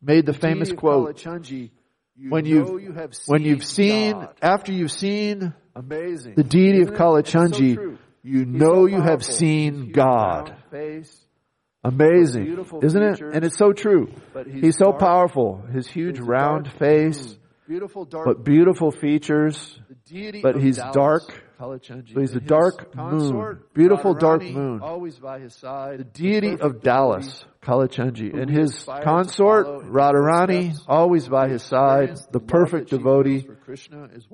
made the famous quote. You when you've you when you've seen God. after you've seen amazing the deity Isn't of Kalachandji, so you He's know so you have seen God. Amazing, isn't it? And it's so true. He's, he's so dark, powerful. His huge round face, mm. beautiful dark, but beautiful features. But he's doubts. dark so he's a dark moon, beautiful dark moon. Always by his side. The deity of Dallas, Kalachandji, and his consort Radharani, always by his side, the perfect devotee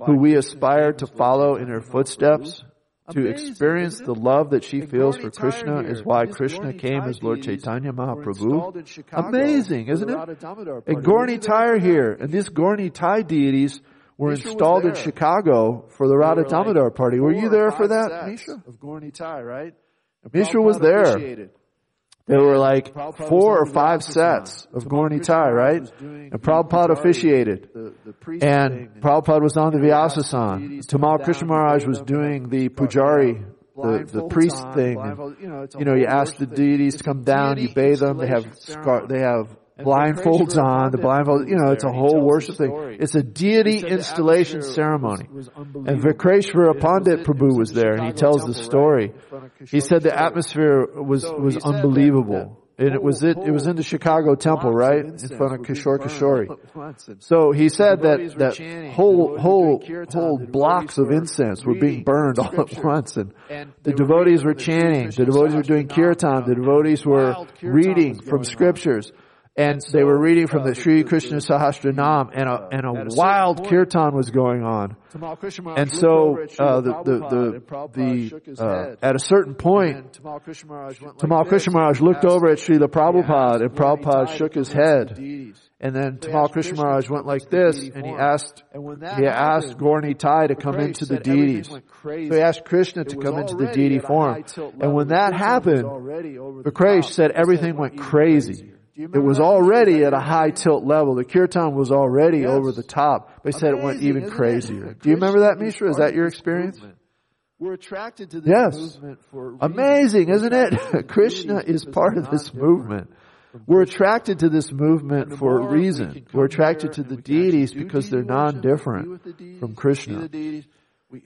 who we aspire to follow in her footsteps. To experience the love that she feels for Krishna is why Krishna came as Lord Chaitanya Mahaprabhu. Amazing, isn't it? And Gaur Nitai here, and these Gaur Nitai deities were Misha installed in Chicago for the Radha Damodar like party. Were you there for that, Misha? Of Gaur Nitai, right? And Misha was there. There were like Prabhupada four or five sets of Gaur Nitai, right? And Prabhupada officiated. The, the and Prabhupada was on the Vyasasan. Tamal Krishna Maharaj was doing the Pujari, the, the priest thing. And, you know, you ask the deities to come down, you bathe them, they have scar, they have blindfolds on, the blindfold. You know, it's a whole worship thing. It's a deity installation ceremony. And Vikreshvara Pandit Prabhu was there, and he tells the story. He said the atmosphere was was unbelievable. And it was it, it was in the Chicago temple, right? In front of Kishore Kishori. So he said that, that whole, whole, whole blocks of incense were being burned all at once and the devotees were chanting, the devotees were doing kirtan, the devotees were reading from scriptures and so, they were reading from the Sri Krishna Sahasranam, and a and a wild kirtan was going on. And so uh, the the the, the uh, at a certain point, Tamal Krishnamaraj looked over at Srila Prabhupada, and Prabhupada shook his head. And then Tamal Krishnamaraj went like this, and he asked he asked Gaur Nitai to come into the deities. So he asked Krishna to come into the deity form. And when that happened, Vikresh said everything went crazy it was already at a high tilt level. The kirtan was already yes. over the top. They said Amazing, it went even crazier. Do you remember that, Mishra? Is that your experience? We're attracted to this yes. movement for Amazing, isn't it? *laughs* Krishna is part of this movement. We're attracted to this movement for a reason. We're attracted to the deities because they're non-different from Krishna.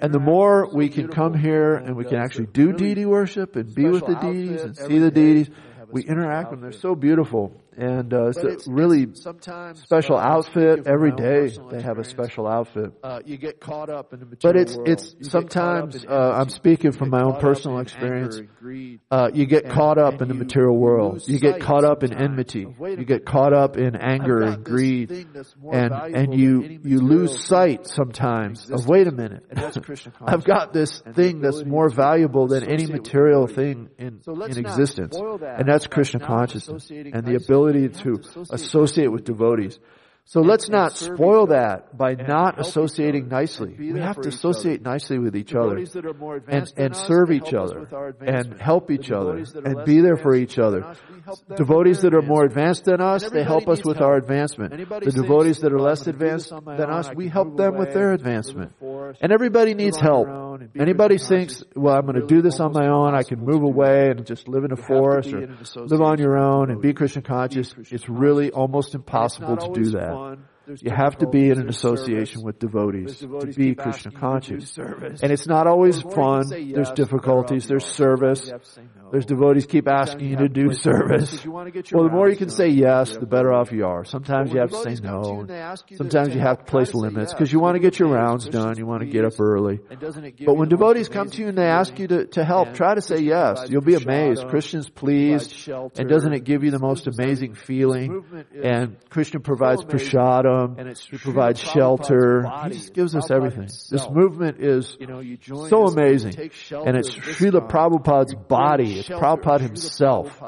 And the more we can come here and we can actually do deity worship and be with the deities and see the deities, we interact with them. They're so beautiful and uh, it's, a really it's sometimes special uh, outfit every day. They have a special outfit. Uh, you get caught up in the material But it's world. it's you sometimes I'm speaking from my own personal experience. you get caught up in the material world. You get caught up in enmity. You get caught up in anger and greed, and and you you lose sight sometimes of wait a minute. I've got this thing that's more valuable than any material thing in in existence, and that's Krishna consciousness and the ability ability to associate with devotees. So let's not spoil that by not associating nicely. We have to associate nicely with each other and, and serve each other and help each other and be there for each other. Devotees that are more advanced than us, they help us with our advancement. The devotees that are less advanced than us, we help them with their advancement. And everybody needs help and Anybody thinks, well, I'm going to do this on my own. I can move away and just live in a forest or live on your own and be Krishna conscious. It's really almost impossible to do that you have to be in an association with devotees to be Krishna conscious. And it's not always fun. There's difficulties. There's service. There's devotees keep asking you to do service. Well, the more you can say yes, the better off you are. Sometimes you have to say no. Sometimes you have to place limits because you want to get your rounds done. You want to get up early. But when devotees come to you and they ask you to, to help, try to say yes. You'll be amazed. Krishna's pleased. And doesn't it give you the most amazing feeling? And Krishna provides prasadam room. And it's he provides shelter. Body, he just gives us everything. Himself. This movement is you know, you so amazing. And it's Srila Prabhupada's body. It's Prabhupada himself.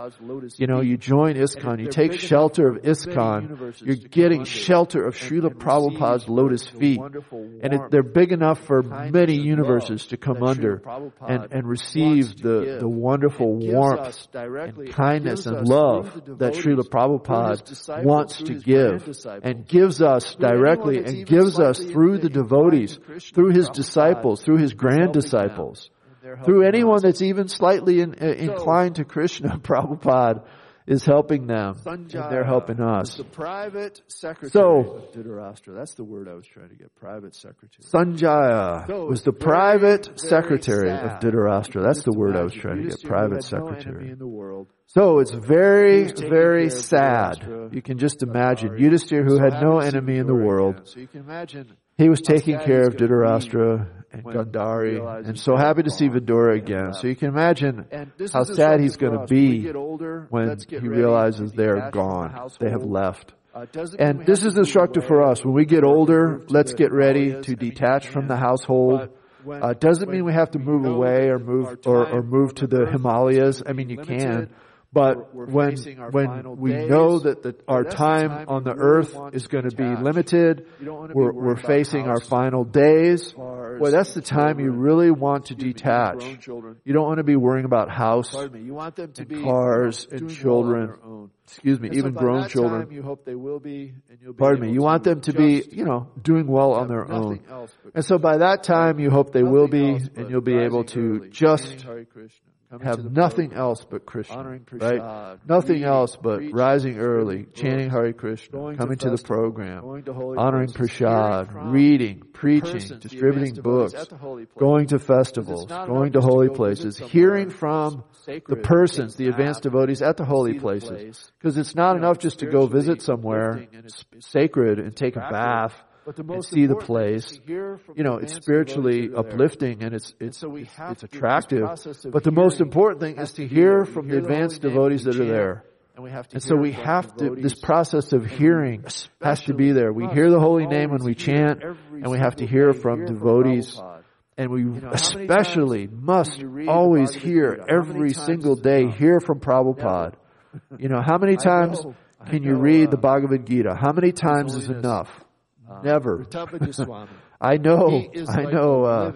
You know, you join ISKCON. You take shelter of ISKCON. You're getting shelter of Srila Prabhupada's lotus feet. And it, they're big enough for many universes to come under and, and receive the, the wonderful warmth and kindness and love that Srila Prabhupada wants to give and gives us directly and gives us through the devotees, through his disciples, through his grand disciples, through anyone that's even slightly in, uh, inclined to Krishna, *laughs* Prabhupada is helping them. Sanjaya, and they're helping us. The private secretary so, of Dhritarashtra. That's the word I was trying to get. Private secretary. Sanjaya so was the very, private secretary sad. of Dhritarashtra. That's the word I was trying to get. Private secretary. No so it's very, very sad. You can just imagine You Yudhisthira, who so had no enemy in the world. So you can imagine he was taking care of Dhritarashtra and Gandhari, and so happy to see Vidura again. So you can imagine how sad he's going to be when he realizes they're gone. They have left. And this is instructive for us. When we get older, let's get ready to detach from the household. Uh, doesn't mean we have to move away or move or, or move to the Himalayas. I mean, you can but we're, we're when, when we days, know that the, our time, time, on the earth is going to be limited, we're, we're facing our final days. Well, that's the time children. you really want to detach. Me, you don't want to be worrying about house me, you want them to and cars and children. Excuse me, and even so grown children. Time, you hope they will be, Pardon me. You want them to be, you know, doing well on their own. And so by that time, you hope they will be, and you'll be able to just have nothing else but Krishna, right? Nothing else but rising early, chanting Hare Krishna, coming to, the program, honoring Prashad, reading, preaching, distributing books, going to festivals, going to holy places, hearing from the persons, the advanced devotees at the holy places. Because it's not enough just to go visit somewhere sacred and take a bath and see the place. You know, it's spiritually uplifting and it's it's so it's, it's attractive. But the most important thing is to hear from the advanced devotees that are there. And, and so we have to, this process of hearing has to be there. We hear the holy name when we chant, and we have to hear from devotees. And we especially must always hear every single day, hear from Prabhupada. You know, how many times can you read the Bhagavad Gita? How many times is enough? Uh, Never. *laughs* I know. I know. Uh,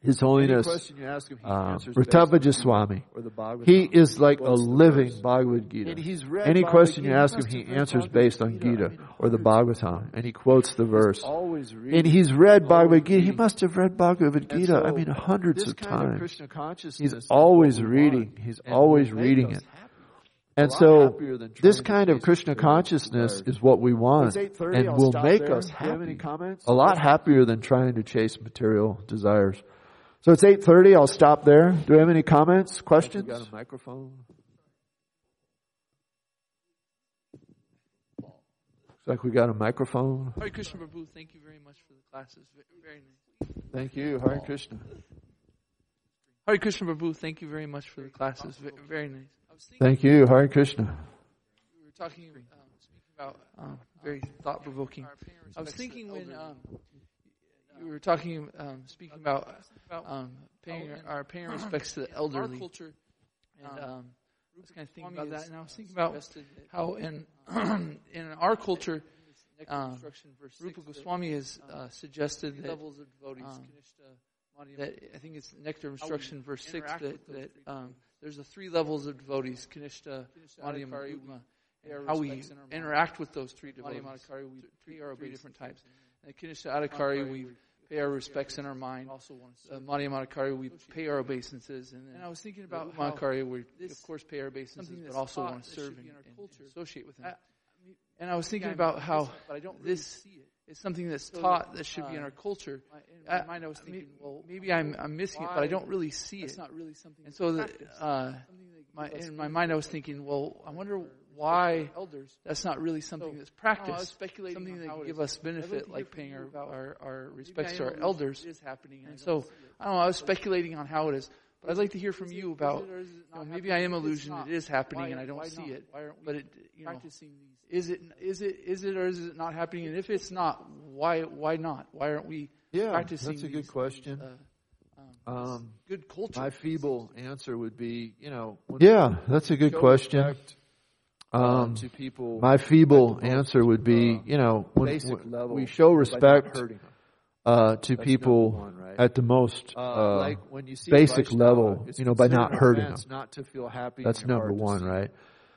His Holiness him, uh, Ratavajaswami. He is like a uh, living Bhagavad Gita. Any question you ask him, he uh, answers based on Gita or the Bhagavatam, and he quotes the verse. And he's read Bhagavad Gita. He must have read Bhagavad Gita. I mean, hundreds of times. He's always reading. He's always reading it. And so this kind of Krishna consciousness is what we want and I'll will make there. us happy. A lot happier than trying to chase material desires. So it's 8.30. I'll stop there. Do we have any comments, questions? got a microphone? Looks like we got a microphone. Hare Krishna Prabhu, thank you very much for the classes. Very nice. Thank you. Hare Krishna. Hare Krishna Prabhu, thank you very much for the classes. Very nice. Thank you. Hare Krishna. We were talking um, about um, very thought provoking. I was thinking when um, you were talking, um, speaking about um, paying our, paying respects to the elderly. Our culture. And, um, I was kind of thinking about that, and I was thinking about how in *clears throat* in our culture, um, Rupa Goswami has uh, suggested that levels of devotees, um, that I think it's Nectar Instruction, verse six, that, that um, there's the three levels of devotees, Kanishta, Madhyam, Uttama, and how we interact with those three devotees. Three, three different types. And Kanishta Adhikari, we pay our respects in our mind. Uh, Madhyam Adhikari, we pay our obeisances. And, and I was thinking about Madhyam we of course pay our obeisances, but also want to serve and, and, associate with him. and I was thinking about how this it's something that's so, taught that should uh, be in our culture. In I, mind, I was I thinking, well, maybe I'm, I'm missing it, but I don't really see it. It's not really something. And so, the, uh, my, in my mind, I was thinking, well, I wonder why elders. that's not really something so, that's practiced. No, something that give us benefit, like paying our, our, our respects to our elders. Is happening. And, so, I don't know. I was speculating on how it is. But I'd like to hear from you about. You know, maybe I am illusioned. It is happening, and I don't see it. But it, you know, is it, is it, is it, or is it not happening? And if it's not, why, why not? Why aren't we yeah, practicing? That's a good these, uh, question. Uh, um, um, good culture. My feeble answer would be, you know. yeah, that's a good question. Uh, um, to people, my feeble answer would be, um, you know, when, when we show respect uh, to that's people one, right? at the most uh, uh, like basic level, you know, by not hurting them. Not to feel happy. That's number one, right?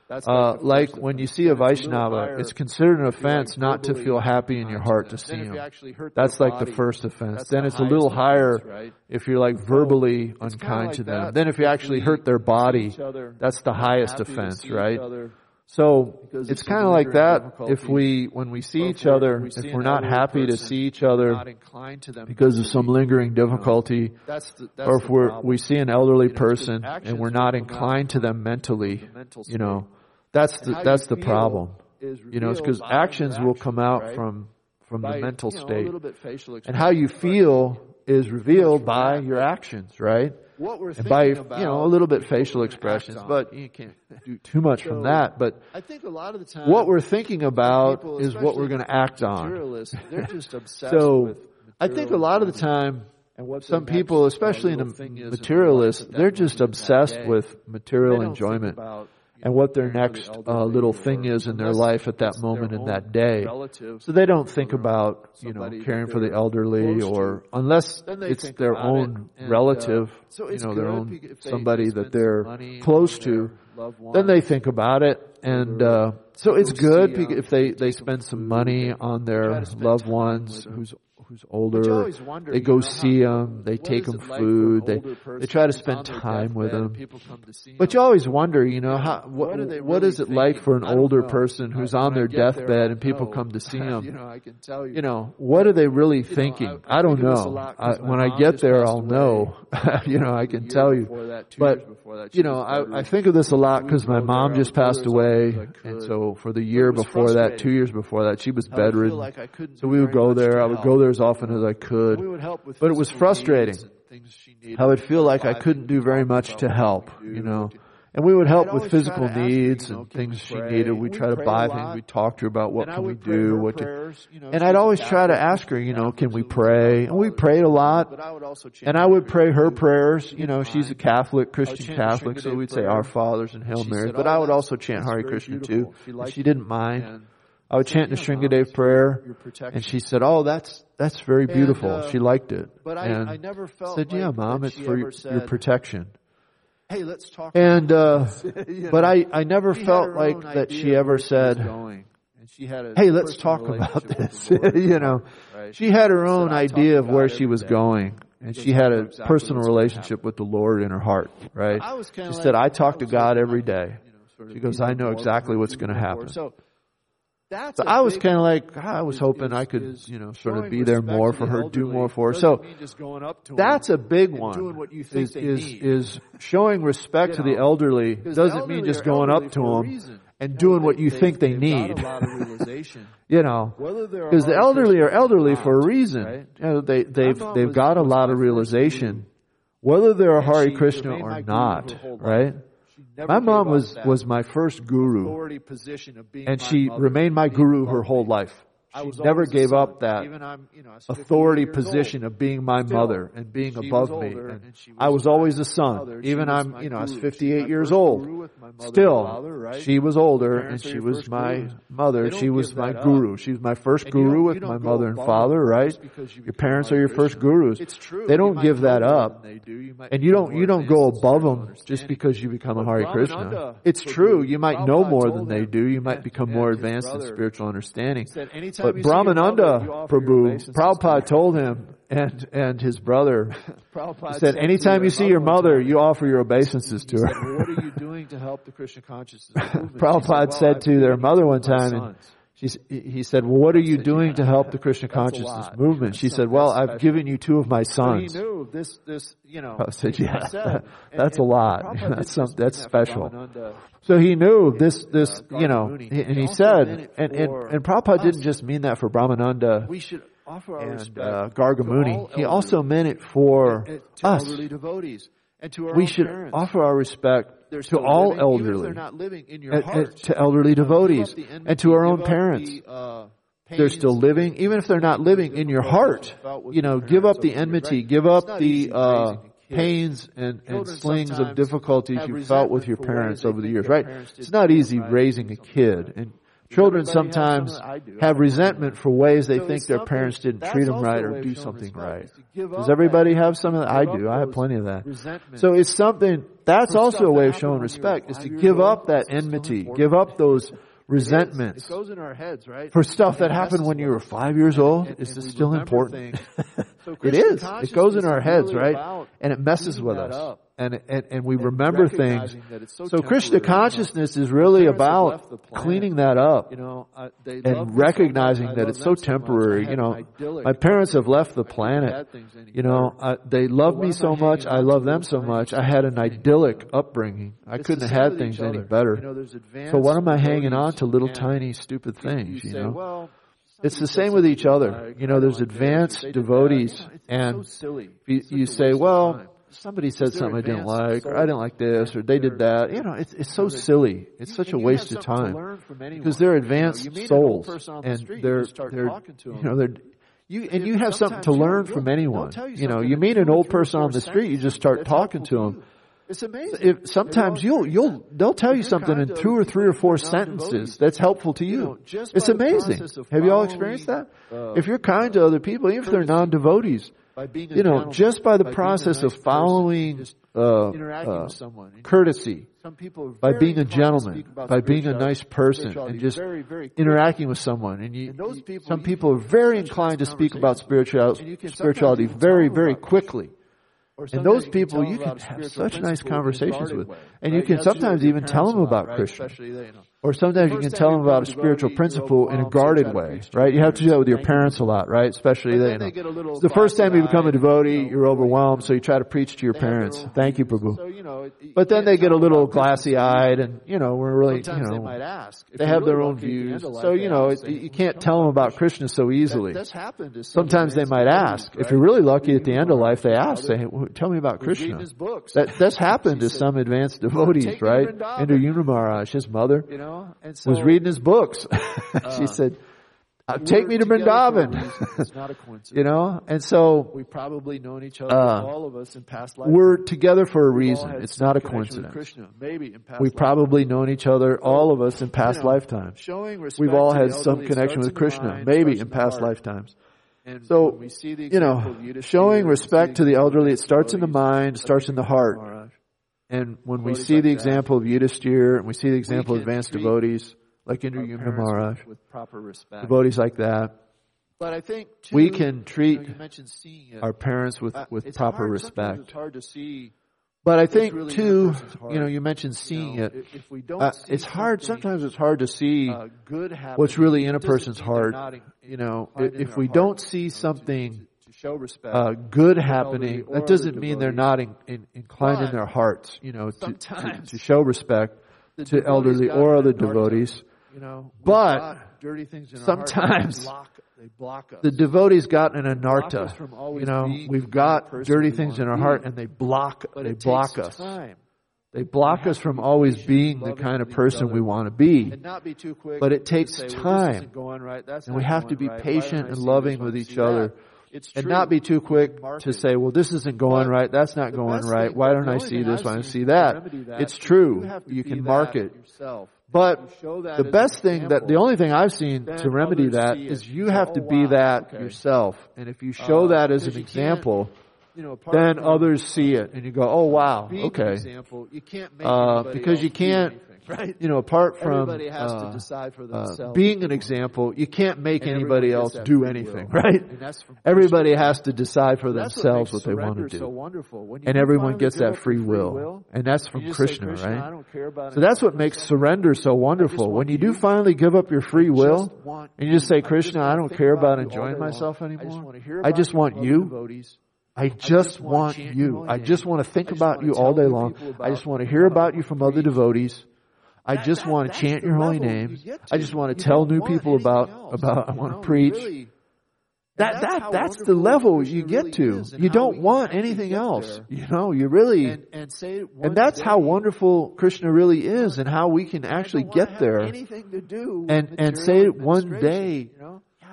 Uh, like when you see a Vaishnava, it's considered an offense not to feel happy in your heart to see him. That's like the first offense. Then it's a little higher if you're like verbally unkind to them. Then if you actually hurt their body, that's the highest offense, right? So because it's, it's kind of like that if we, when we see each other, we if we're not happy to see each other because of some lingering difficulty, that's the, that's or if we we see an elderly person and we're not inclined to them mentally, the you know, that's the, that's the problem. You know, it's because actions will come out right? from from by, the mental you know, state. and how you feel is revealed by your actions, right? What we're and by you know a little bit facial expressions, but you *laughs* can't do too much so, from that. But I think a lot of the time, what we're thinking about people, is what we're going to act on. They're *laughs* just obsessed so I think a lot of the time, and what some people, especially in a materialists, they're just obsessed with material enjoyment and what their next uh, little thing is in their life at that moment in that day. So they don't think about, you know, caring for the elderly or unless it's their own relative, you know, their own somebody that they're close to, then they think about it. And, uh, so it's good if they, they spend some money on their loved ones who's who's older. They go see them. They take them food. Like they they try to spend time with them. But you always wonder, you know, how what, what, what is it like for an older person who's on their deathbed and people come to *laughs* see them? You know, I can tell you. You know, what are they really thinking? I don't know. when I get there, I'll know. *laughs* you know, I can tell you. But you know, I, I think of this a lot because my mom just passed away, and so for the year before that, two years before that, she was bedridden. So we would go there. I would go there as often as I could. But it was frustrating how it'd feel like I couldn't do very much to help, you know. And we would help with physical needs and things she needed. We'd try to buy things. We'd talk to her about what can we do, what can, and I'd always try to ask her, you know, can we pray? And we prayed a lot. And I would pray her prayers. You know, she's a Catholic, Christian Catholic, so we'd say Our Fathers and Hail Mary. But I would also chant Hare Krishna too. She didn't mind. I would chant the you prayer, and she said, "Oh, that's that's very beautiful." And, uh, she liked it. But I, and I never felt said, "Yeah, like mom, it's for your, said, your, protection." Hey, let's talk. And uh, *laughs* but I I never felt like that she ever said. She "Hey, let's talk about this." *laughs* you know, right. she had her own idea of where she was day. going and she had a exactly personal relationship with the Lord in her heart, right? she like, said, I talk I to God every day. You know, she goes, I know exactly what's going to happen. So that's so I was kind of like, ah, I was is, hoping is, I could, you know, sort of be there more for her, do more for her. So that's a big one. is, is, is showing respect you know, to the elderly doesn't elderly mean just going up to them reason. and doing what you they, think they need. *laughs* you know, because the elderly are elderly not, for a reason. Right? You know, they, they've, they've got a lot of realization whether they're a Hare Krishna or not, right? my mom was was my first guru, and she remained my guru her whole life she never gave up that you know, authority position old, of being my still, mother and being above me. And, and was I was always a son. Mother, even I'm, you know, guru. I was 58 years old. Still, father, right? she was older and she was my gurus. mother. She was my guru. She was my first guru with my mother and father, right? Your parents are your first gurus. It's true. They don't give that up. And you don't, you don't go above them just because you become a Hare Krishna. It's true. You might know more than they do. You might become more advanced in spiritual understanding but Brahmananda Prabhu, Prabhupada told him, and and his brother said, "Anytime you see your mother, you offer your obeisances to her." What are you doing to help the Krishna consciousness? Prabhupada said, said to their mother one time, and she, he said, well, what are you doing to help the Krishna consciousness movement? She said, well, I've given you two of my sons. he knew this, this, you know. *laughs* I said, yeah, that's a lot. *laughs* That's some, that's special. So he knew this, this, you know, and he said, and, and, and Prabhupada didn't just mean that for Brahmananda and uh, Gargamuni. He also meant it for us. We should offer our respect to all living, elderly, and, and to elderly devotees, and to our own parents. The, uh, they're still living, even if they're not living in your heart. You know, give up the enmity, give up the uh, pains and, and slings of difficulties you felt with your parents over the years, right? It's not easy raising a kid and Children sometimes have resentment for ways they think their parents didn't treat them right or do something right. Does everybody have some of that? I do. I have plenty of that. So it's something, that's also a way of showing respect, is to give up that enmity, give up those *laughs* resentments. It goes in our heads, right? For stuff that happened when you were five years old, and, is this still important? *laughs* it is. It goes in our heads, right? And it messes with us and and, and we and remember things. So, so Krishna consciousness is really about cleaning that up, you know, uh, and recognizing that it's so temporary. So you know, idyllic. my parents have left the planet. You know, uh, they love me so much. I love them so much. I had an idyllic upbringing. I couldn't have had things any better. So why am I hanging on to little tiny stupid things? You know. It's the same with each other. You know, there's advanced devotees, and you say, well, somebody said something I didn't like, or I didn't like this, or they did that. You know, it's it's so silly. It's such a waste of time because they're advanced souls, and they're they're you know they're you and you have something to learn from anyone. You know, you meet an old person on the street, you just start talking to them. It's amazing. If sometimes you'll you'll they'll tell you something in two or three or four sentences that's helpful to you. It's amazing. Have you all experienced that? If you're kind to other people, even if they're non-devotees you know, just by the by process nice of following person, uh, uh, courtesy, by being a gentleman, by being a nice person, and just very, very interacting with someone. And, you, and people, some people are very inclined to speak about spirituality, spirituality very, very quickly. And those people you can have such nice conversations with, and you can sometimes even tell them about Christianity. Or sometimes you can tell them about a spiritual principle in a guarded way, right? You have to do that with your parents a lot, right? Especially they. The first time you become a devotee, you're overwhelmed, so you try to preach to your parents. Thank you, Prabhu. But then they get a little glassy-eyed, and you know, we're really, you know, they have their own views. So you know, you can't tell them about Krishna so easily. Sometimes they might ask. If you're really lucky, at the end of life, they ask, say, "Tell me about Krishna." That's *laughs* happened to some advanced devotees, right? Indradyumna Maharaj, his mother know, and so, was reading his books. *laughs* uh, she said, uh, "Take me to Vrindavan." *laughs* you know, and so we probably known each other, uh, all of us in past lives. We're together for a reason. It's not a coincidence. Krishna, maybe in past. We've probably known each other, all of us in past you know, lifetimes. Showing respect. We've all had some connection with Krishna, mind, maybe in past lifetimes. And so, you know, showing respect to the elderly, it starts in the mind, starts in the heart. And when we see like the that. example of Yudhisthira and we see the example of advanced devotees like Indra Maharaj, with proper respect, devotees like that, but I think too, we can treat you know, you our parents with, with proper hard, respect. But I think really too, you know, you mentioned seeing you know, it. If we don't uh, it's hard. Sometimes it's hard to see uh, what's really in a person's heart. In, you know, if we don't see something uh, good happening, that doesn't mean they're not in, in, inclined in their hearts, you know, to, to, to show respect to elderly or other devotees. You know, but sometimes block, the devotee's got an anartha. You know, we've got dirty things in our heart, and they block. But they block us. Time. They block us from always being the kind of person we want to be. be but it takes say, well, time. Right. and we have to be right. patient and loving with each other. That? It's and true. not be too quick to say, well, this isn't going But right. That's not going right. Why don't I see this? Why don't I see that? that It's true. You, You can that mark it. yourself. But You show that the best thing that, the only thing I've seen to remedy that is you have oh, to be that okay. yourself. And if you show Uh, that as an example, You know, then others see it and you go, oh wow, okay. example, you can't make Uh, because you can't. *laughs* right? you know, apart from Everybody has uh, to decide for uh, themselves. being an example, you can't make And anybody else do anything, will. right? And that's from Everybody has to decide for That's themselves what, what, they want to do. So wonderful. When you and everyone gets that up free will. And that's from say, Krishna, Krishna, right? I don't care about So that's what makes surrender so wonderful. When you do finally give up your free will, and you just say, Krishna, I don't care about enjoying myself anymore. want I just want you. I just just wanna want you. I just want to think I about you all day long. I just want to hear about you from other devotees. I just that- want to chant your holy you names. I just want You to tell new people about else. about I want to preach. really- That that that's the level you get to. You don't want anything else. You know, you really and and say one and that's how wonderful Krishna really is and how we can actually get there. Anything to do And- and say one administration, day,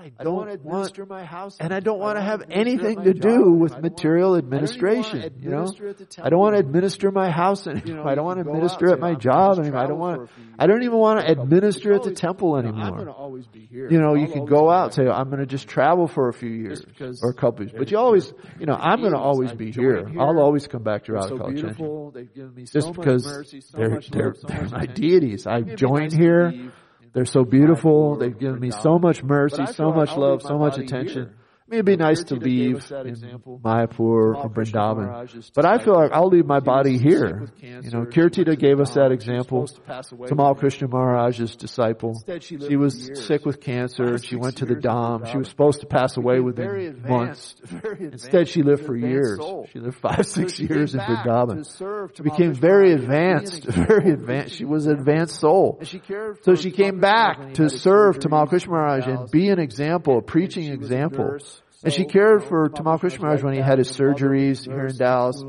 I I don't want to want administer my house, and I don't want to have anything to do I don't with material I don't even wanna administration. You know, administer at the I don't want to administer my house *laughs* anymore. You know, I don't want to administer at my job anymore. I don't want. for a few I don't even want to for a couple- administer at the temple you know, I'm anymore. going to always be here. You know, you can go out say, I'm going to just travel for a few years or a couple years. But you always, you know, I'm going to always be here. I'll always come back to They're Radha so Kalachandji. beautiful. They've given me so Just much because mercy, so they're, much they're, love, so much my deities. I join here. They're so beautiful. They've given me so much mercy, so much love, so much attention. I mean, it'd be nice to leave in. Mayapur or Krishna Vrindavan. But I feel like I'll leave my body here. You know, Kirtida gave us that example. Tamal Krishna Maharaj's disciple. She lived She for was sick with cancer. She went to the Dham. She was supposed to pass away within months. advanced, *laughs* very advanced. Instead, she lived for years. She lived five, six years in back Vrindavan. She became very Maharaj, being an advanced, *laughs* very advanced. She was an advanced soul. And she cared So she came back to serve Tamal Krishna Maharaj and be an example, a preaching example. And she cared for Tamal Tamal Krishna Krishna when he had his surgeries here in Dallas.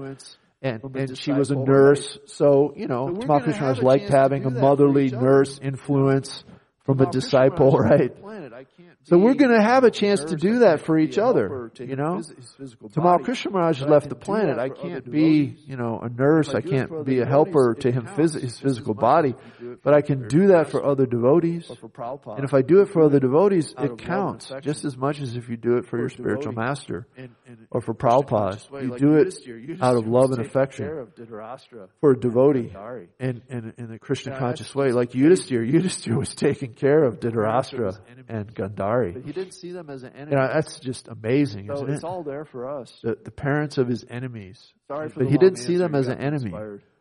And, and she was a nurse, so, you know, Tamal gonna Krishna have liked having a motherly nurse influence from a disciple, *laughs* right? the planet. I can't So we're going to have a a chance to do that for each other, you know? Tamal body. Krishna Maharaj But has left the planet. I can't be, you know, a nurse. I I do it for can't be a helper to him, his physical body. as if you do it But I can do that for other devotees. or for Prabhupada. And if I do it for other devotees, it of love and counts just as much as if you do it for your spiritual master or for Prabhupada. You do it out of love and affection care of Dhritarashtra. for a devotee in, in, in the Krishna conscious way. Like Yudhisthira, *laughs* Yudhisthira was taking care of Dhritarashtra and and Gandhari. But he didn't see them as an enemy. You know, that's just amazing, so it's it? all there for us. The, the parents of his enemies. Sorry for But the he didn't see them as an enemy. inspired. *laughs*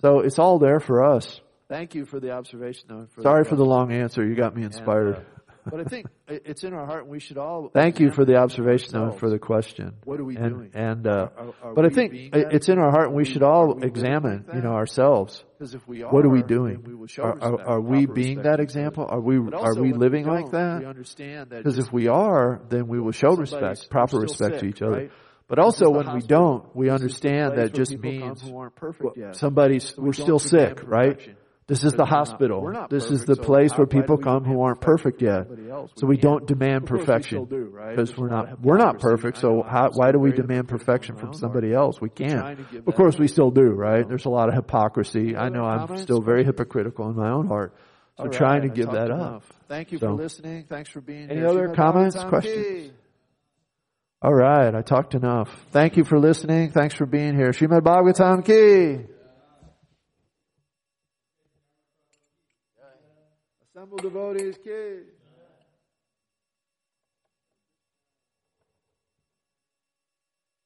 So it's all there for us. Thank you for the observation. Though, for Sorry the for the long answer. You got me inspired. And, uh, but I think it's in our heart, and we should all. *laughs* Thank you for the observation and for the question. What are we and, doing? And, uh, Are- are but I think being it- that? it's in our heart and we Are should all we examine, you know, ourselves. Because if we are, What are we doing? We Are, are, are we being that to each other. example? Are we, are we living like that? We understand that Because if we are, then we will show respect, proper respect to each other. right? But also This is the when we don't, we This is the understand that just means who aren't yet. somebody's, So we we're still sick, right? This is the hospital. This is the place where people come who aren't perfect yet. So we don't demand Of course we perfection. Because we're not we're not perfect. So how, why do we demand perfection from somebody else? We can't. Of course, we still do, right? There's a lot of hypocrisy. I know I'm still very hypocritical in my own heart. So trying to give that up. Thank you for listening. Thanks for being here. Any other comments, questions? All right, I talked enough. Thank you for listening. Thanks for being here. Srimad Bhagavatam ki. Devotees ki.